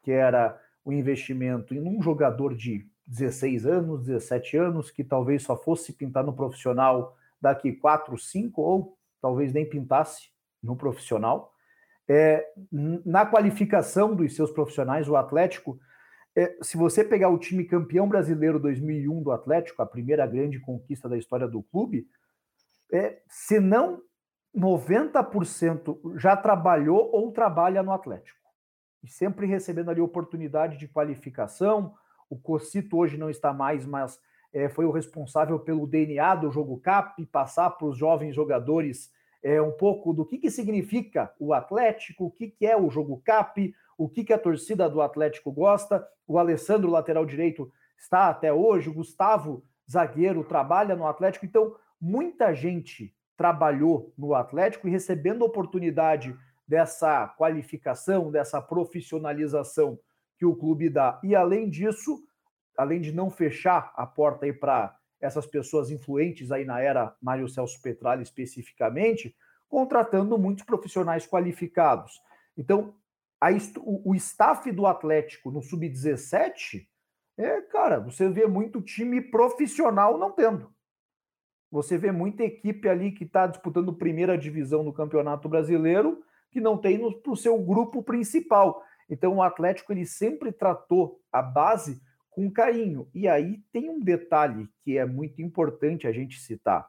que era o investimento em um jogador de 16 anos, 17 anos, que talvez só fosse pintar no profissional daqui 4, 5, ou talvez nem pintasse no profissional. É, na qualificação dos seus profissionais, o Atlético, é, se você pegar o time campeão brasileiro 2001 do Atlético, a primeira grande conquista da história do clube, é, se não 90% já trabalhou ou trabalha no Atlético. E sempre recebendo ali oportunidade de qualificação. O Cocito hoje não está mais, mas é, foi o responsável pelo DNA do jogo CAP, passar para os jovens jogadores é, um pouco do que, que significa o Atlético, o que, que é o jogo CAP, o que, que a torcida do Atlético gosta. O Alessandro, lateral direito, está até hoje, o Gustavo, zagueiro, trabalha no Atlético. Então, muita gente trabalhou no Atlético e recebendo oportunidade dessa qualificação, dessa profissionalização que o clube dá. E além disso, além de não fechar a porta aí para essas pessoas influentes aí na era Mário Celso Petralha especificamente, contratando muitos profissionais qualificados. Então, a, o, staff do Atlético no sub-17 é, cara, você vê muito time profissional não tendo. Você vê muita equipe ali que está disputando primeira divisão no Campeonato Brasileiro que não tem para o seu grupo principal. Então o Atlético ele sempre tratou a base com carinho. E aí tem um detalhe que é muito importante a gente citar.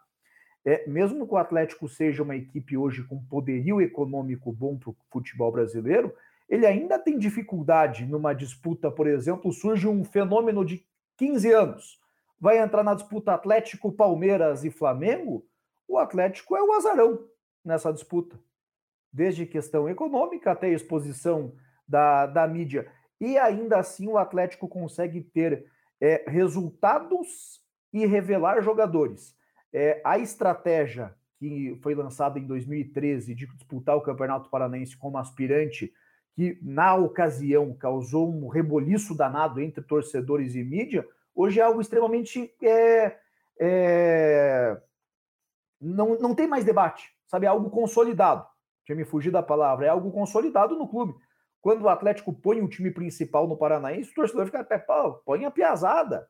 É, mesmo que o Atlético seja uma equipe hoje com poderio econômico bom para o futebol brasileiro, ele ainda tem dificuldade numa disputa, por exemplo, surge um fenômeno de 15 anos vai entrar na disputa Atlético, Palmeiras e Flamengo, o Atlético é o azarão nessa disputa. Desde questão econômica até exposição da, da mídia. E ainda assim o Atlético consegue ter é, resultados e revelar jogadores. É, a estratégia que foi lançada em 2013 de disputar o Campeonato Paranaense como aspirante, que na ocasião causou um reboliço danado entre torcedores e mídia, hoje é algo extremamente. É, é, não, não tem mais debate, sabe? É algo consolidado. Tinha me fugido da palavra, é algo consolidado no clube. Quando o Atlético põe o time principal no Paranaense, o torcedor fica, pô, põe a piazada.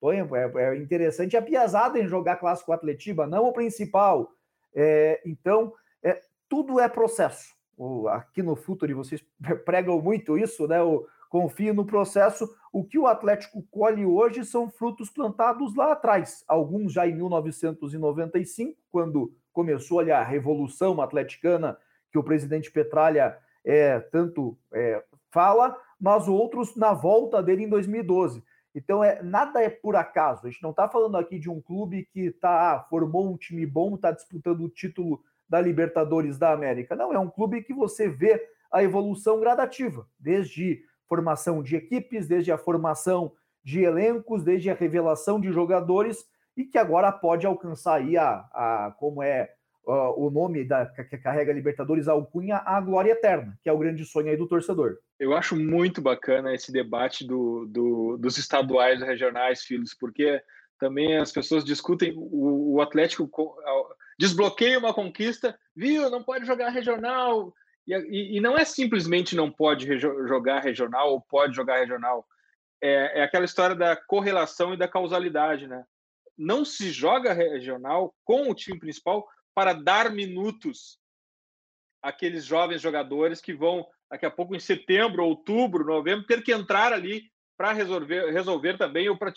Põe, é, é interessante a piazada em jogar clássico Atletiba, não o principal. É, então, é, tudo é processo. O, aqui no Futuri vocês pregam muito isso, né? O, confio no processo. O que o Atlético colhe hoje são frutos plantados lá atrás, alguns já em 1995, quando começou ali a revolução atleticana que o presidente Petralha é, tanto é, fala, mas outros na volta dele em 2012. Então, é, nada é por acaso. A gente não está falando aqui de um clube que tá, formou um time bom, está disputando o título da Libertadores da América. Não, é um clube que você vê a evolução gradativa, desde formação de equipes, desde a formação de elencos, desde a revelação de jogadores, e que agora pode alcançar aí a, a como é uh, o nome da, que carrega Libertadores, a alcunha, a glória eterna, que é o grande sonho aí do torcedor. Eu acho muito bacana esse debate do, do, dos estaduais regionais, filhos, porque também as pessoas discutem o, o Atlético desbloqueia uma conquista, viu? Não pode jogar regional. E, e, e não é simplesmente não pode jogar regional ou pode jogar regional. É, é aquela história da correlação e da causalidade, né? Não se joga regional com o time principal para dar minutos àqueles jovens jogadores que vão, daqui a pouco, em setembro, outubro, novembro, ter que entrar ali para resolver, resolver também ou para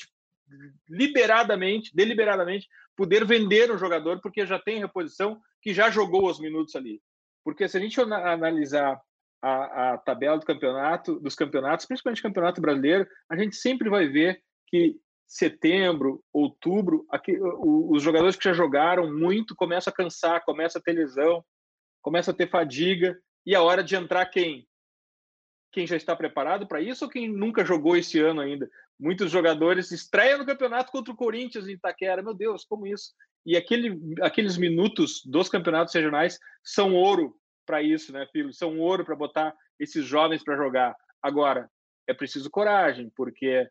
liberadamente, deliberadamente, poder vender o jogador porque já tem reposição que já jogou os minutos ali. Porque se a gente analisar a, a tabela do campeonato, dos campeonatos, principalmente campeonato brasileiro, a gente sempre vai ver que setembro, outubro, aqui, os jogadores que já jogaram muito começam a cansar, começam a ter lesão, começam a ter fadiga, e a hora de entrar quem? Quem já está preparado para isso ou quem nunca jogou esse ano ainda? Muitos jogadores estreiam no campeonato contra o Corinthians em Itaquera, meu Deus, como isso? E aquele, aqueles minutos dos campeonatos regionais são ouro para isso, né, filho? São ouro para botar esses jovens para jogar. Agora, é preciso coragem, porque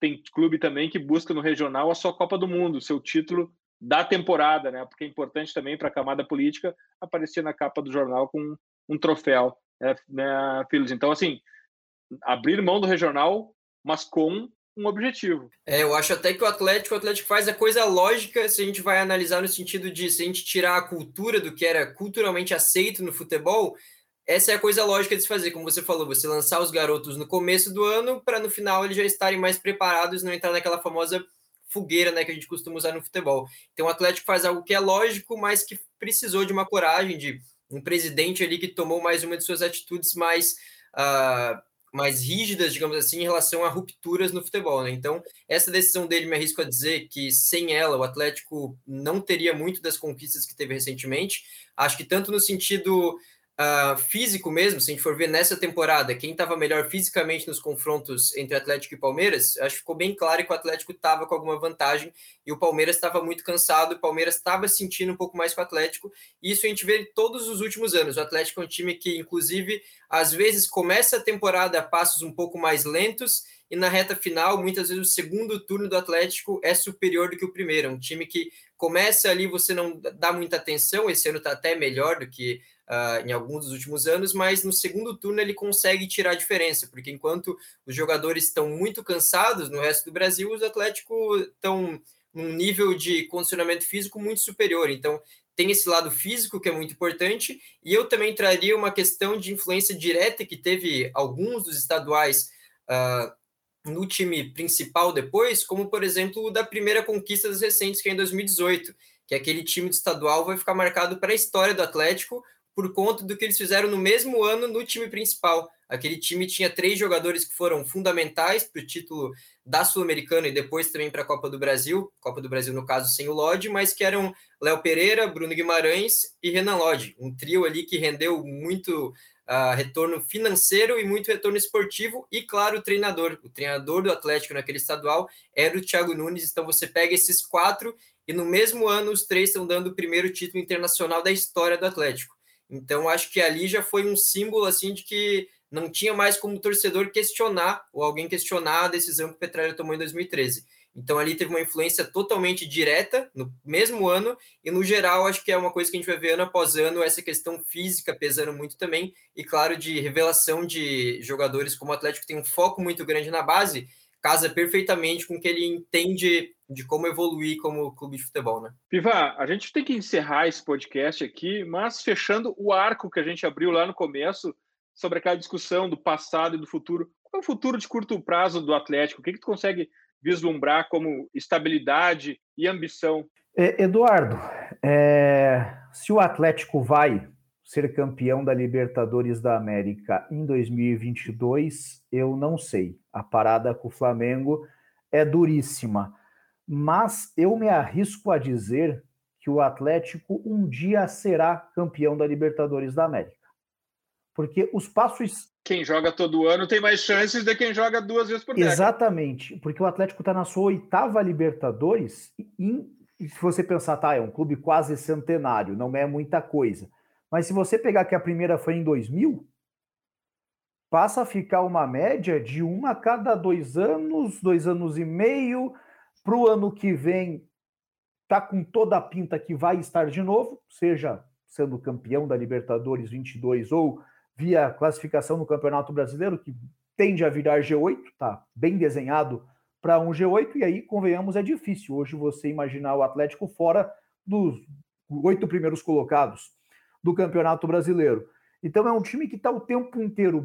tem clube também que busca no regional a sua Copa do Mundo, seu título da temporada, né? Porque é importante também para a camada política aparecer na capa do jornal com um troféu, né, né, filhos? Então, assim, abrir mão do regional, mas com um objetivo. É, eu acho até que o Atlético, o Atlético faz a coisa lógica se a gente vai analisar no sentido de se a gente tirar a cultura do que era culturalmente aceito no futebol, essa é a coisa lógica de se fazer, como você falou, você lançar os garotos no começo do ano para no final eles já estarem mais preparados não entrar naquela famosa fogueira né, que a gente costuma usar no futebol. Então o Atlético faz algo que é lógico, mas que precisou de uma coragem, de um presidente ali que tomou mais uma de suas atitudes mais, uh, mais rígidas, digamos assim, em relação a rupturas no futebol. Né? Então, essa decisão dele, me arrisco a dizer que sem ela o Atlético não teria muito das conquistas que teve recentemente. Acho que tanto no sentido uh, físico mesmo, se a gente for ver nessa temporada, quem estava melhor fisicamente nos confrontos entre Atlético e Palmeiras, acho que ficou bem claro que o Atlético estava com alguma vantagem e o Palmeiras estava muito cansado, o Palmeiras estava sentindo um pouco mais com o Atlético, e isso a gente vê todos os últimos anos. O Atlético é um time que, inclusive, às vezes começa a temporada a passos um pouco mais lentos e na reta final, muitas vezes o segundo turno do Atlético é superior do que o primeiro. É um time que começa ali, você não dá muita atenção, esse ano está até melhor do que uh, em alguns dos últimos anos, mas no segundo turno ele consegue tirar a diferença, porque enquanto os jogadores estão muito cansados no resto do Brasil, os Atlético estão num nível de condicionamento físico muito superior. Então, tem esse lado físico que é muito importante, e eu também traria uma questão de influência direta que teve alguns dos estaduais uh, no time principal depois, como por exemplo o da primeira conquista das recentes, que é em 2018, que é aquele time de estadual vai ficar marcado para a história do Atlético, por conta do que eles fizeram no mesmo ano no time principal. Aquele time tinha três jogadores que foram fundamentais para o título da Sul-Americana e depois também para a Copa do Brasil, Copa do Brasil no caso sem o Lodge, mas que eram Léo Pereira, Bruno Guimarães e Renan Lodge, um trio ali que rendeu muito uh, retorno financeiro e muito retorno esportivo, e claro, o treinador. O treinador do Atlético naquele estadual era o Thiago Nunes, então você pega esses quatro e no mesmo ano os três estão dando o primeiro título internacional da história do Atlético. Então acho que ali já foi um símbolo assim de que não tinha mais como torcedor questionar ou alguém questionar a decisão que o Petralha tomou em 2013. Então ali teve uma influência totalmente direta no mesmo ano e no geral acho que é uma coisa que a gente vai ver ano após ano essa questão física pesando muito também e claro de revelação de jogadores como o Atlético tem um foco muito grande na base casa perfeitamente com o que ele entende de como evoluir como clube de futebol, né? Piva, a gente tem que encerrar esse podcast aqui, mas fechando o arco que a gente abriu lá no começo sobre aquela discussão do passado e do futuro. Qual é o futuro de curto prazo do Atlético? O que, que tu consegue vislumbrar como estabilidade e ambição? É, Eduardo, é, se o Atlético vai ser campeão da Libertadores da América em 2022, eu não sei. A parada com o Flamengo é duríssima, mas eu me arrisco a dizer que o Atlético um dia será campeão da Libertadores da América. Porque os passos. Quem joga todo ano tem mais chances de quem joga duas vezes por década. Exatamente, porque o Atlético está na sua oitava Libertadores e, e, se você pensar, tá, é um clube quase centenário, não é muita coisa. Mas se você pegar que a primeira foi em 2000, passa a ficar uma média de uma a cada dois anos, dois anos e meio. Para o ano que vem, tá com toda a pinta que vai estar de novo, seja sendo campeão da Libertadores 22 ou via classificação no Campeonato Brasileiro, que tende a virar G8, tá bem desenhado para um G8, e aí, convenhamos, é difícil hoje você imaginar o Atlético fora dos oito primeiros colocados do Campeonato Brasileiro. Então é um time que está o tempo inteiro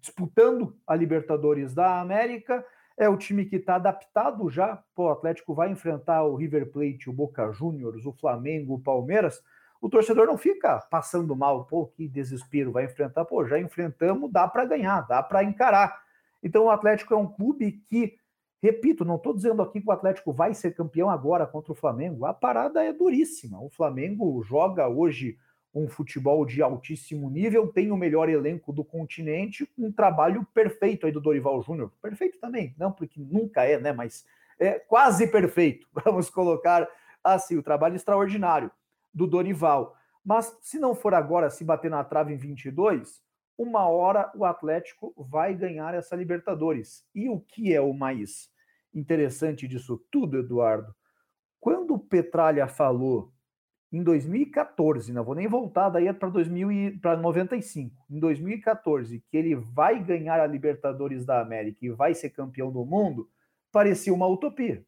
disputando a Libertadores da América, é o time que está adaptado já, pô, o Atlético vai enfrentar o River Plate, o Boca Juniors, o Flamengo, o Palmeiras, o torcedor não fica passando mal, pô, que desespero, vai enfrentar, pô, já enfrentamos, dá para ganhar, dá para encarar. Então o Atlético é um clube que, repito, não estou dizendo aqui que o Atlético vai ser campeão agora contra o Flamengo, a parada é duríssima. O Flamengo joga hoje um futebol de altíssimo nível, tem o melhor elenco do continente, um trabalho perfeito aí do Dorival Júnior. Perfeito também, não porque nunca é, né, mas é quase perfeito. [LAUGHS] Vamos colocar assim, o trabalho extraordinário do Dorival. Mas se não for agora se bater na trave em 22, uma hora o Atlético vai ganhar essa Libertadores. E o que é o mais interessante disso tudo, Eduardo? Quando o Petralha falou em 2014, não vou nem voltar daí para 95, em 2014, que ele vai ganhar a Libertadores da América e vai ser campeão do mundo, parecia uma utopia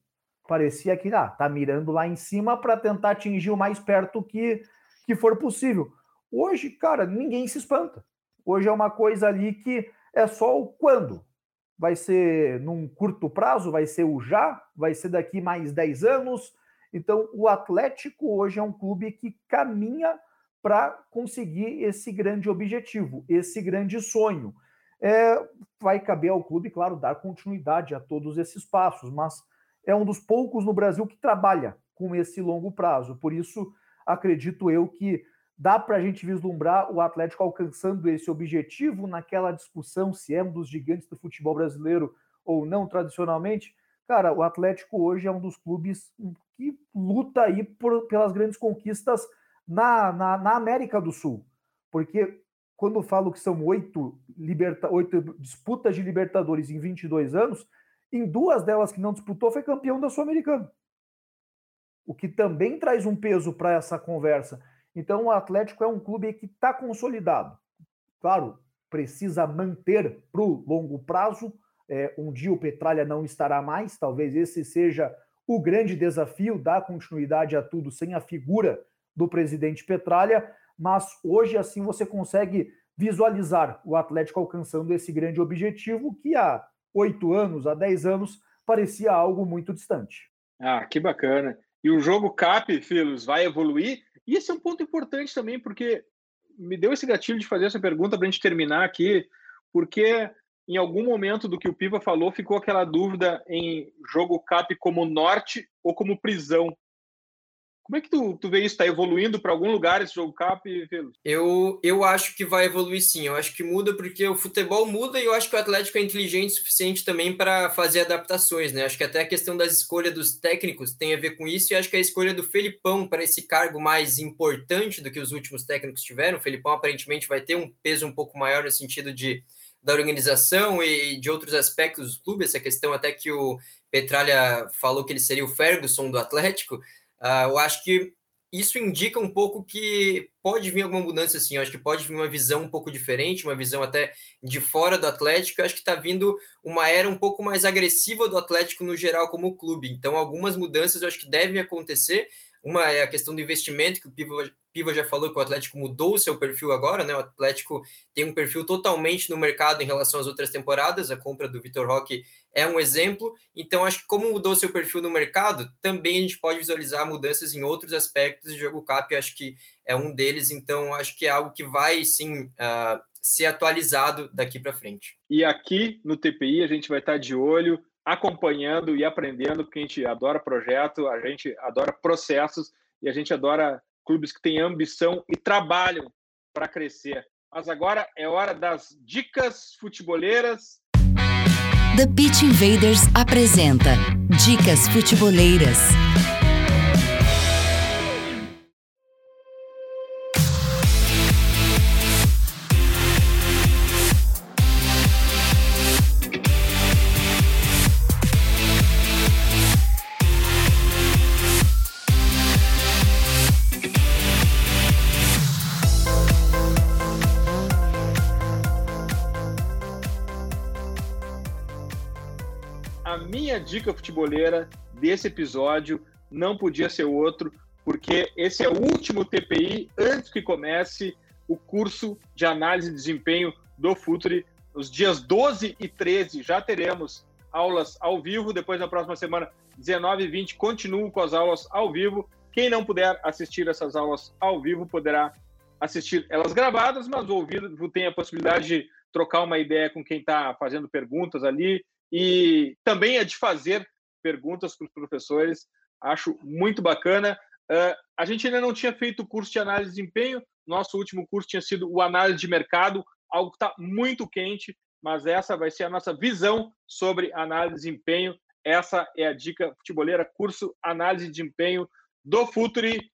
parecia que ah, tá mirando lá em cima para tentar atingir o mais perto que, que for possível. Hoje, cara, ninguém se espanta. Hoje é uma coisa ali que é só o quando. Vai ser num curto prazo, vai ser o já, vai ser daqui mais 10 anos. Então, o Atlético hoje é um clube que caminha para conseguir esse grande objetivo, esse grande sonho. É, vai caber ao clube, claro, dar continuidade a todos esses passos, mas é um dos poucos no Brasil que trabalha com esse longo prazo. Por isso, acredito eu que dá para a gente vislumbrar o Atlético alcançando esse objetivo naquela discussão se é um dos gigantes do futebol brasileiro ou não tradicionalmente. Cara, o Atlético hoje é um dos clubes que luta aí por, pelas grandes conquistas na, na, na América do Sul. Porque quando falo que são oito, liberta, oito disputas de Libertadores em 22 anos, em duas delas que não disputou, foi campeão da Sul-Americana. O que também traz um peso para essa conversa. Então, o Atlético é um clube que está consolidado. Claro, precisa manter para o longo prazo. É, um dia o Petralha não estará mais, talvez esse seja o grande desafio, dar continuidade a tudo sem a figura do presidente Petralha, mas hoje assim você consegue visualizar o Atlético alcançando esse grande objetivo que há oito anos, há dez anos, parecia algo muito distante. Ah, que bacana. E o jogo CAP, filhos, vai evoluir? E esse é um ponto importante também, porque me deu esse gatilho de fazer essa pergunta para a gente terminar aqui porque em algum momento do que o Piva falou ficou aquela dúvida em jogo CAP como norte ou como prisão. Como é que tu, tu vê isso? Está evoluindo para algum lugar esse jogo cap, Eu, eu acho que vai evoluir sim. Eu acho que muda porque o futebol muda e eu acho que o Atlético é inteligente o suficiente também para fazer adaptações, né? Acho que até a questão das escolhas dos técnicos tem a ver com isso e acho que a escolha do Felipão para esse cargo mais importante do que os últimos técnicos tiveram. O Felipão aparentemente vai ter um peso um pouco maior no sentido de da organização e de outros aspectos do clube, essa questão até que o Petralha falou que ele seria o Ferguson do Atlético, Uh, eu acho que isso indica um pouco que pode vir alguma mudança, assim. Eu acho que pode vir uma visão um pouco diferente, uma visão até de fora do Atlético. Eu acho que está vindo uma era um pouco mais agressiva do Atlético no geral como clube. Então, algumas mudanças eu acho que devem acontecer. Uma é a questão do investimento, que o Piva, Piva já falou que o Atlético mudou o seu perfil agora, né? O Atlético tem um perfil totalmente no mercado em relação às outras temporadas. A compra do Vitor Roque é um exemplo. Então, acho que como mudou seu perfil no mercado, também a gente pode visualizar mudanças em outros aspectos. O jogo cap, acho que é um deles. Então, acho que é algo que vai sim uh, ser atualizado daqui para frente. E aqui no TPI a gente vai estar de olho acompanhando e aprendendo, porque a gente adora projeto, a gente adora processos e a gente adora clubes que têm ambição e trabalham para crescer. Mas agora é hora das dicas futeboleiras. The Pitch Invaders apresenta Dicas Futeboleiras. Dica futeboleira desse episódio não podia ser outro, porque esse é o último TPI antes que comece o curso de análise de desempenho do Futuri. Nos dias 12 e 13 já teremos aulas ao vivo. Depois, na próxima semana, 19 e 20, continuo com as aulas ao vivo. Quem não puder assistir essas aulas ao vivo poderá assistir elas gravadas, mas o ouvido tem a possibilidade de trocar uma ideia com quem está fazendo perguntas ali e também é de fazer perguntas para os professores. Acho muito bacana. Uh, a gente ainda não tinha feito o curso de análise de desempenho. Nosso último curso tinha sido o análise de mercado, algo que está muito quente, mas essa vai ser a nossa visão sobre análise de desempenho. Essa é a dica futeboleira, curso análise de desempenho do Futuri.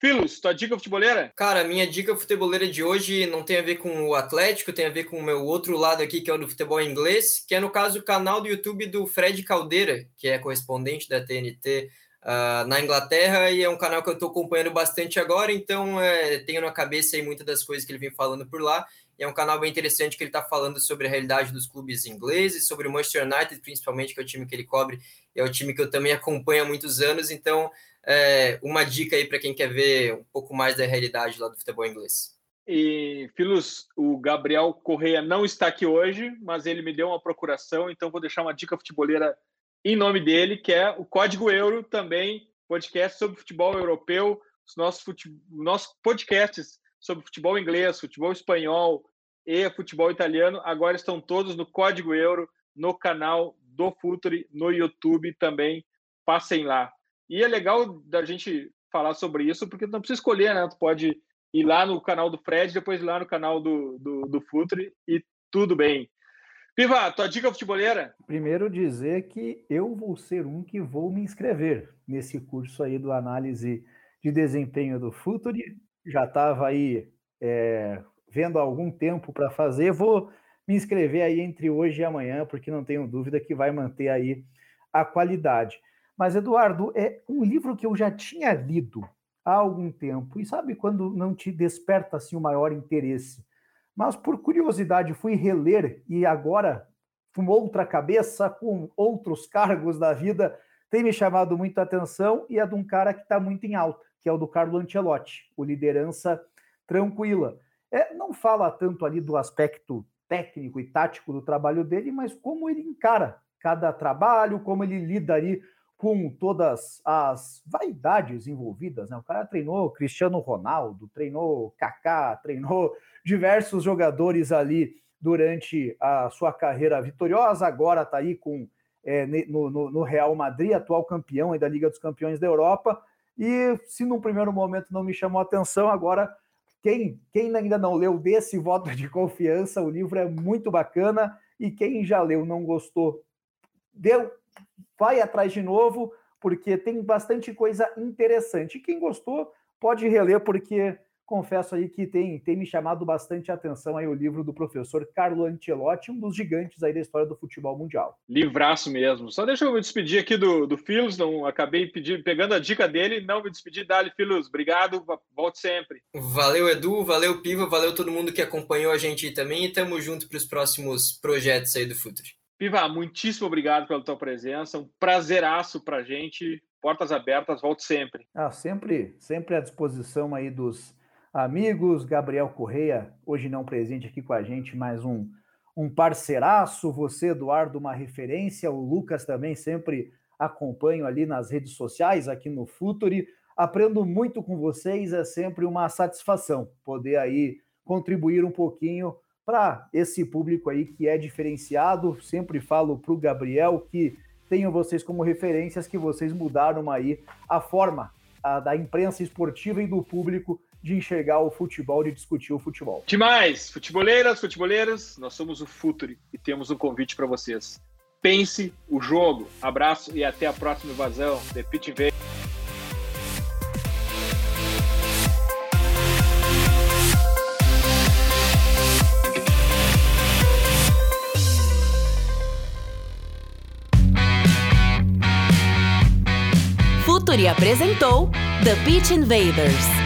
Filos, tua dica futeboleira? Cara, minha dica futeboleira de hoje não tem a ver com o Atlético, tem a ver com o meu outro lado aqui, que é o do futebol inglês, que é no caso o canal do YouTube do Fred Caldeira, que é correspondente da TNT uh, ah, na Inglaterra, e é um canal que eu estou acompanhando bastante agora, então é, tenho na cabeça aí muitas das coisas que ele vem falando por lá. E é um canal bem interessante que ele está falando sobre a realidade dos clubes ingleses, sobre o Manchester United, principalmente, que é o time que ele cobre, é o time que eu também acompanho há muitos anos, então é, uma dica aí para quem quer ver um pouco mais da realidade lá do futebol inglês. E, Filos, o Gabriel Correia não está aqui hoje, mas ele me deu uma procuração, então vou deixar uma dica futeboleira em nome dele, que é o Código Euro, também podcast sobre futebol europeu, os nossos, fute... nossos podcasts sobre futebol inglês, futebol espanhol e futebol italiano, agora estão todos no Código Euro, no canal do Futuri, no YouTube também. Passem lá. E é legal da gente falar sobre isso, porque não precisa escolher, né? Tu pode ir lá no canal do Fred, depois ir lá no canal do, do, do e tudo bem. Piva, tua dica futebolera? Primeiro dizer que eu vou ser um que vou me inscrever nesse curso aí do análise de desempenho do Futuri. Já estava aí é, vendo há algum tempo para fazer, vou me inscrever aí entre hoje e amanhã, porque não tenho dúvida que vai manter aí a qualidade. Mas, Eduardo, é um livro que eu já tinha lido há algum tempo. E sabe quando não te desperta assim o maior interesse? Mas por curiosidade fui reler e agora, com outra cabeça, com outros cargos da vida, tem me chamado muito a atenção e é de um cara que está muito em alta, que é o do Carlo Ancelotti, o liderança tranquila. É, não fala tanto ali do aspecto técnico e tático do trabalho dele, mas como ele encara cada trabalho, como ele lida ali com todas as vaidades envolvidas, né? O cara treinou Cristiano Ronaldo, treinou Kaká, treinou diversos jogadores ali durante a sua carreira vitoriosa, agora está aí com é, no, no, no, Real Madrid, atual campeão da Liga dos Campeões da Europa. E se num primeiro momento não me chamou atenção, agora quem, quem ainda não leu desse voto de confiança, o livro é muito bacana. E quem já leu não gostou, deu, vai atrás de novo, porque tem bastante coisa interessante. E quem gostou, pode reler, porque confesso aí que tem, tem me chamado bastante a atenção aí o livro do professor Carlo Ancelotti, um dos gigantes aí da história do futebol mundial. Livraço mesmo. Só deixa eu me despedir aqui do, do Filos, não acabei pedir, pegando a dica dele, não me despedir. Dali, Filos, obrigado, volte sempre. Valeu, Edu, valeu, Piva, valeu todo mundo que acompanhou a gente também e tamo junto para os próximos projetos aí do Futuro. Piva, muitíssimo obrigado pela tua presença, um prazeraço pra gente, portas abertas, volte sempre. Ah, sempre, sempre à disposição aí dos amigos. Gabriel Correia, hoje não presente aqui com a gente, mais um, um parceiraço. Você, Eduardo, uma referência. O Lucas também sempre acompanho ali nas redes sociais, aqui no Futuri. Aprendo muito com vocês, é sempre uma satisfação poder aí contribuir um pouquinho para esse público aí que é diferenciado. Sempre falo para o Gabriel que tenho vocês como referências, que vocês mudaram aí a forma a, da imprensa esportiva e do público de enxergar o futebol, de discutir o futebol. Demais! Futeboleiras, futeboleiros, nós somos o Futuri e temos um convite para vocês. Pense o jogo. Abraço e até a próxima invasão. The Pitch Invade. Futuri apresentou The Pitch Invaders.